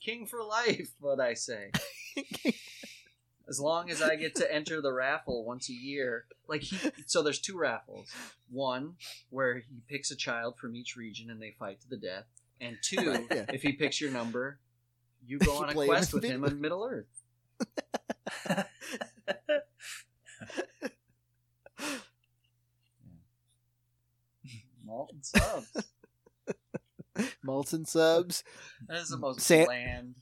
King for life, what I say. As long as I get to enter the raffle once a year, like he, so there's two raffles. One where he picks a child from each region and they fight to the death, and two, Yeah. if he picks your number, you go You on a quest with with him him. in Middle Earth. Molten subs. Molten subs, That is the most Sa- bland.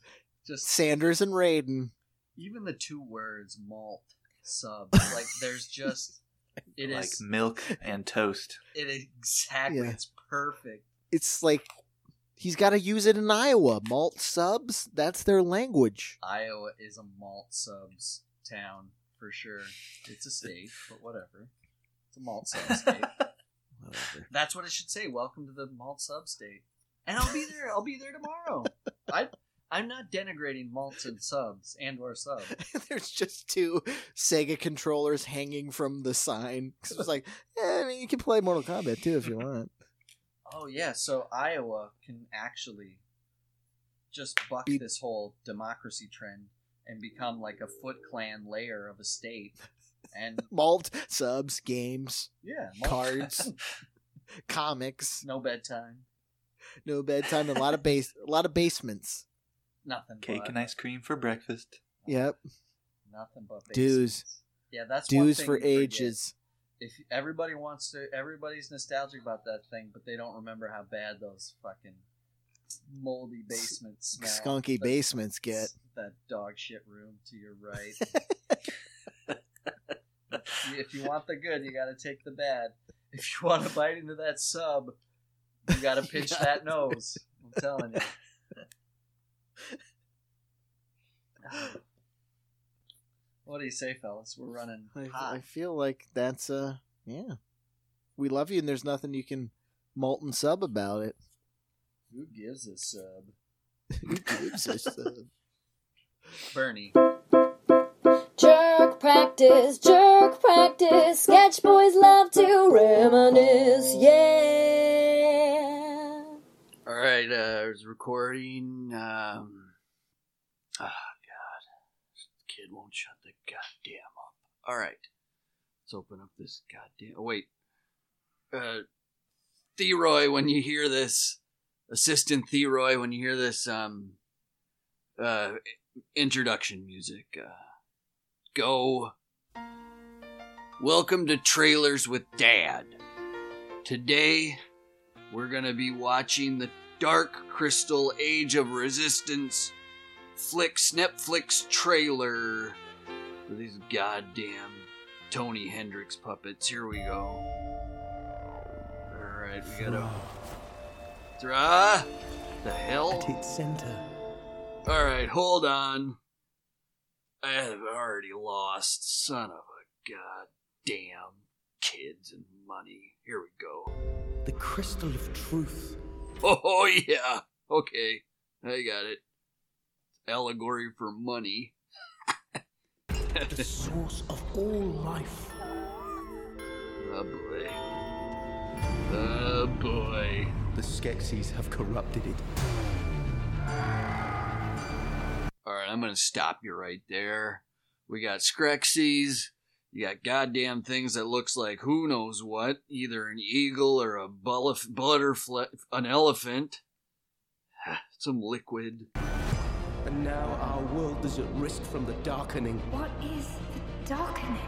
Just Sanders and Raiden. even the two words malt sub. Like there's just it is like milk and toast. It exactly Yeah. it's perfect. It's like he's got to use it in Iowa. Malt subs, that's their language. Iowa is a malt subs town for sure. It's a state, but whatever. It's a malt sub state. That's what it should say. Welcome to the malt sub state. And I'll be there. I'll be there tomorrow. I I'm not denigrating malts and subs and or sub. There's just two Sega controllers hanging from the sign. 'Cause It's like, eh, I mean, you can play Mortal Kombat too if you want. Oh yeah, so Iowa can actually just buck Be- this whole democracy trend and become like a Foot Clan layer of a state. And Malt, subs, games, yeah, malt- cards, comics, no bedtime, no bedtime, a lot of base, a lot of basements. nothing. Cake but, and ice cream for breakfast. Yep, Nothing but Dues. basements. Yeah, that's one dues thing for we forget. ages. If everybody wants to, everybody's nostalgic about that thing, but they don't remember how bad those fucking moldy basements smell. Skunky basements get. that dog shit room to your right. if you want the good, you got to take the bad. If you want to bite into that sub, you got to pinch that nose. I'm telling you. What do you say, fellas? We're running I, hot. I feel like that's uh, yeah. We love you, and there's nothing you can molten sub about it. Who gives a sub? Who gives a sub? Bernie. Jerk practice, jerk practice. Sketch boys love to reminisce, yeah. All right, uh, I was recording. Um, ah, God, this kid won't shut the goddamn up. All right, let's open up this goddamn. Oh, wait, uh, Theroy, when you hear this, Assistant Theroy, when you hear this, um, uh, introduction music, uh, go. Welcome to Trailers with Dad. Today, we're gonna be watching the Dark Crystal Age of Resistance flick Netflix trailer for these goddamn Tony Hendrix puppets. Here we go. Alright, we gotta. Thra? Ah, the hell? At its center, Alright, hold on. I have already lost. Son of a goddamn kids and money. Here we go. the crystal of truth. Oh yeah. Okay. I got it. Allegory for money. The source of all life. Oh boy. Oh boy. The Skeksis have corrupted it. Alright, I'm gonna stop you right there. We got Skrexies. You got goddamn things that looks like who knows what, either an eagle or a butterfly, an elephant. Some liquid. And now our world is at risk from the darkening. What is the darkening?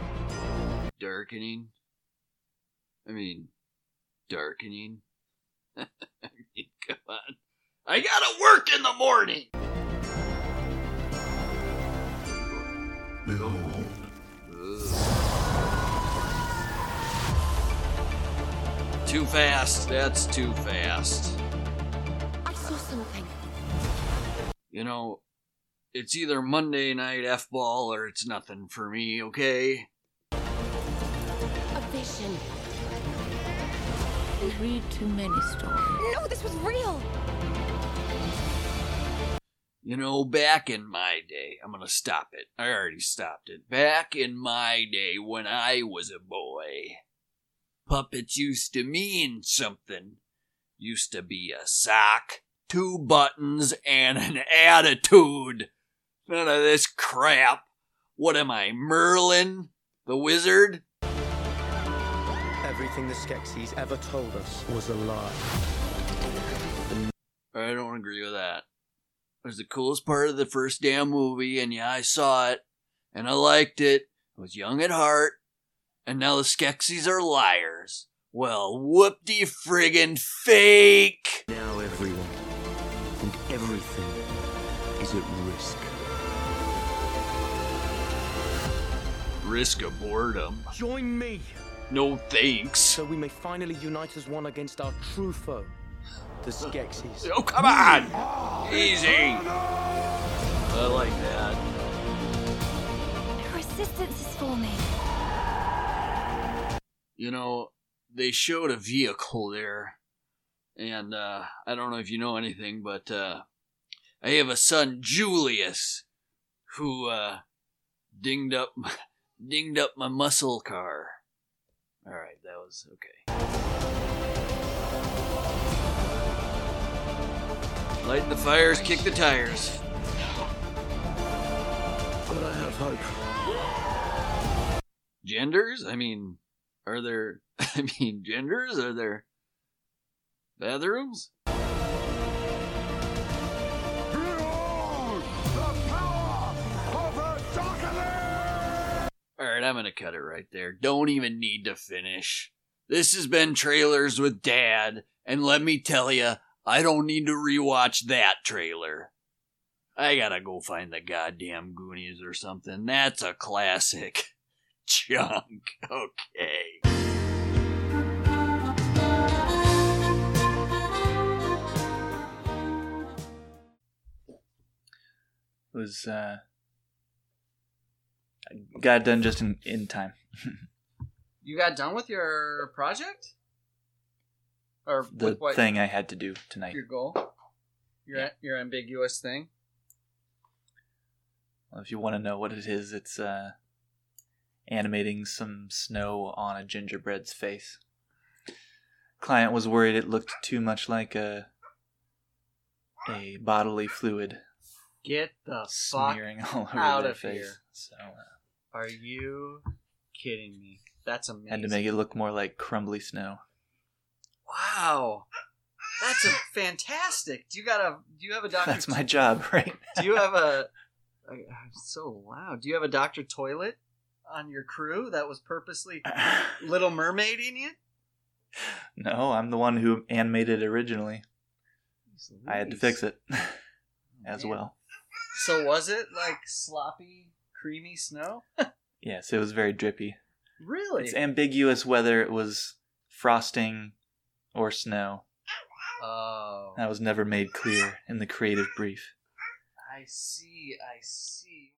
darkening. I mean, darkening. I mean, come on. I gotta work in the morning. Behold, Ugh. Too fast. That's too fast. I saw something. You know, it's either Monday night F ball or it's nothing for me, okay? A vision. You read too many stories. No, this was real. You know, back in my day, I'm gonna stop it. I already stopped it. Back in my day when I was a boy, puppets used to mean something. Used to be a sock, two buttons, and an attitude. None of this crap. What am I, Merlin? The wizard? Everything the Skeksis ever told us was a lie. I don't agree with that. It was the coolest part of the first damn movie, and yeah, I saw it, and I liked it. I was young at heart, and now the Skeksis are liars. Well, whoop-de friggin' fake! Now everyone Risk of boredom. Join me No thanks. so we may finally unite as one against our true foe, the Skeksis. Oh, come on! Easy! I like that. The resistance is forming. You know, they showed a vehicle there, and uh, I don't know if you know anything, but uh, I have a son, Julius, who uh, dinged up dinged up my muscle car. All right, that was okay. Light the fires, kick the tires. But I have hope. Genders? I mean, are there? I mean, genders? Are there bathrooms? All right, I'm gonna cut it right there. Don't even need to finish. This has been trailers with Dad, and let me tell you, I don't need to rewatch that trailer. I gotta go find the goddamn Goonies or something. That's a classic. Junk. Okay. It was uh, got done just in, in time. You got done with your project? Or The what thing I had to do tonight. your goal? Your your ambiguous thing? Well, if you want to know what it is, it's uh, animating some snow on a gingerbread's face. Client was worried it looked too much like a a bodily fluid Get the smearing all over out their of face. here. So uh, Are you kidding me? That's amazing. had to make it look more like crumbly snow. Wow. That's a fantastic. Do you got a do you have a Dr. That's my job, right? Do you have a I'm so loud. Do you have a Dr. Toilet on your crew that was purposely Little Mermaid in it? no, I'm the one who animated it originally. I had to fix it as Man. well. So was it like sloppy, creamy snow? Yes, it was very drippy. Really? It's ambiguous whether it was frosting or snow. oh. That was never made clear in the creative brief. I see. I see.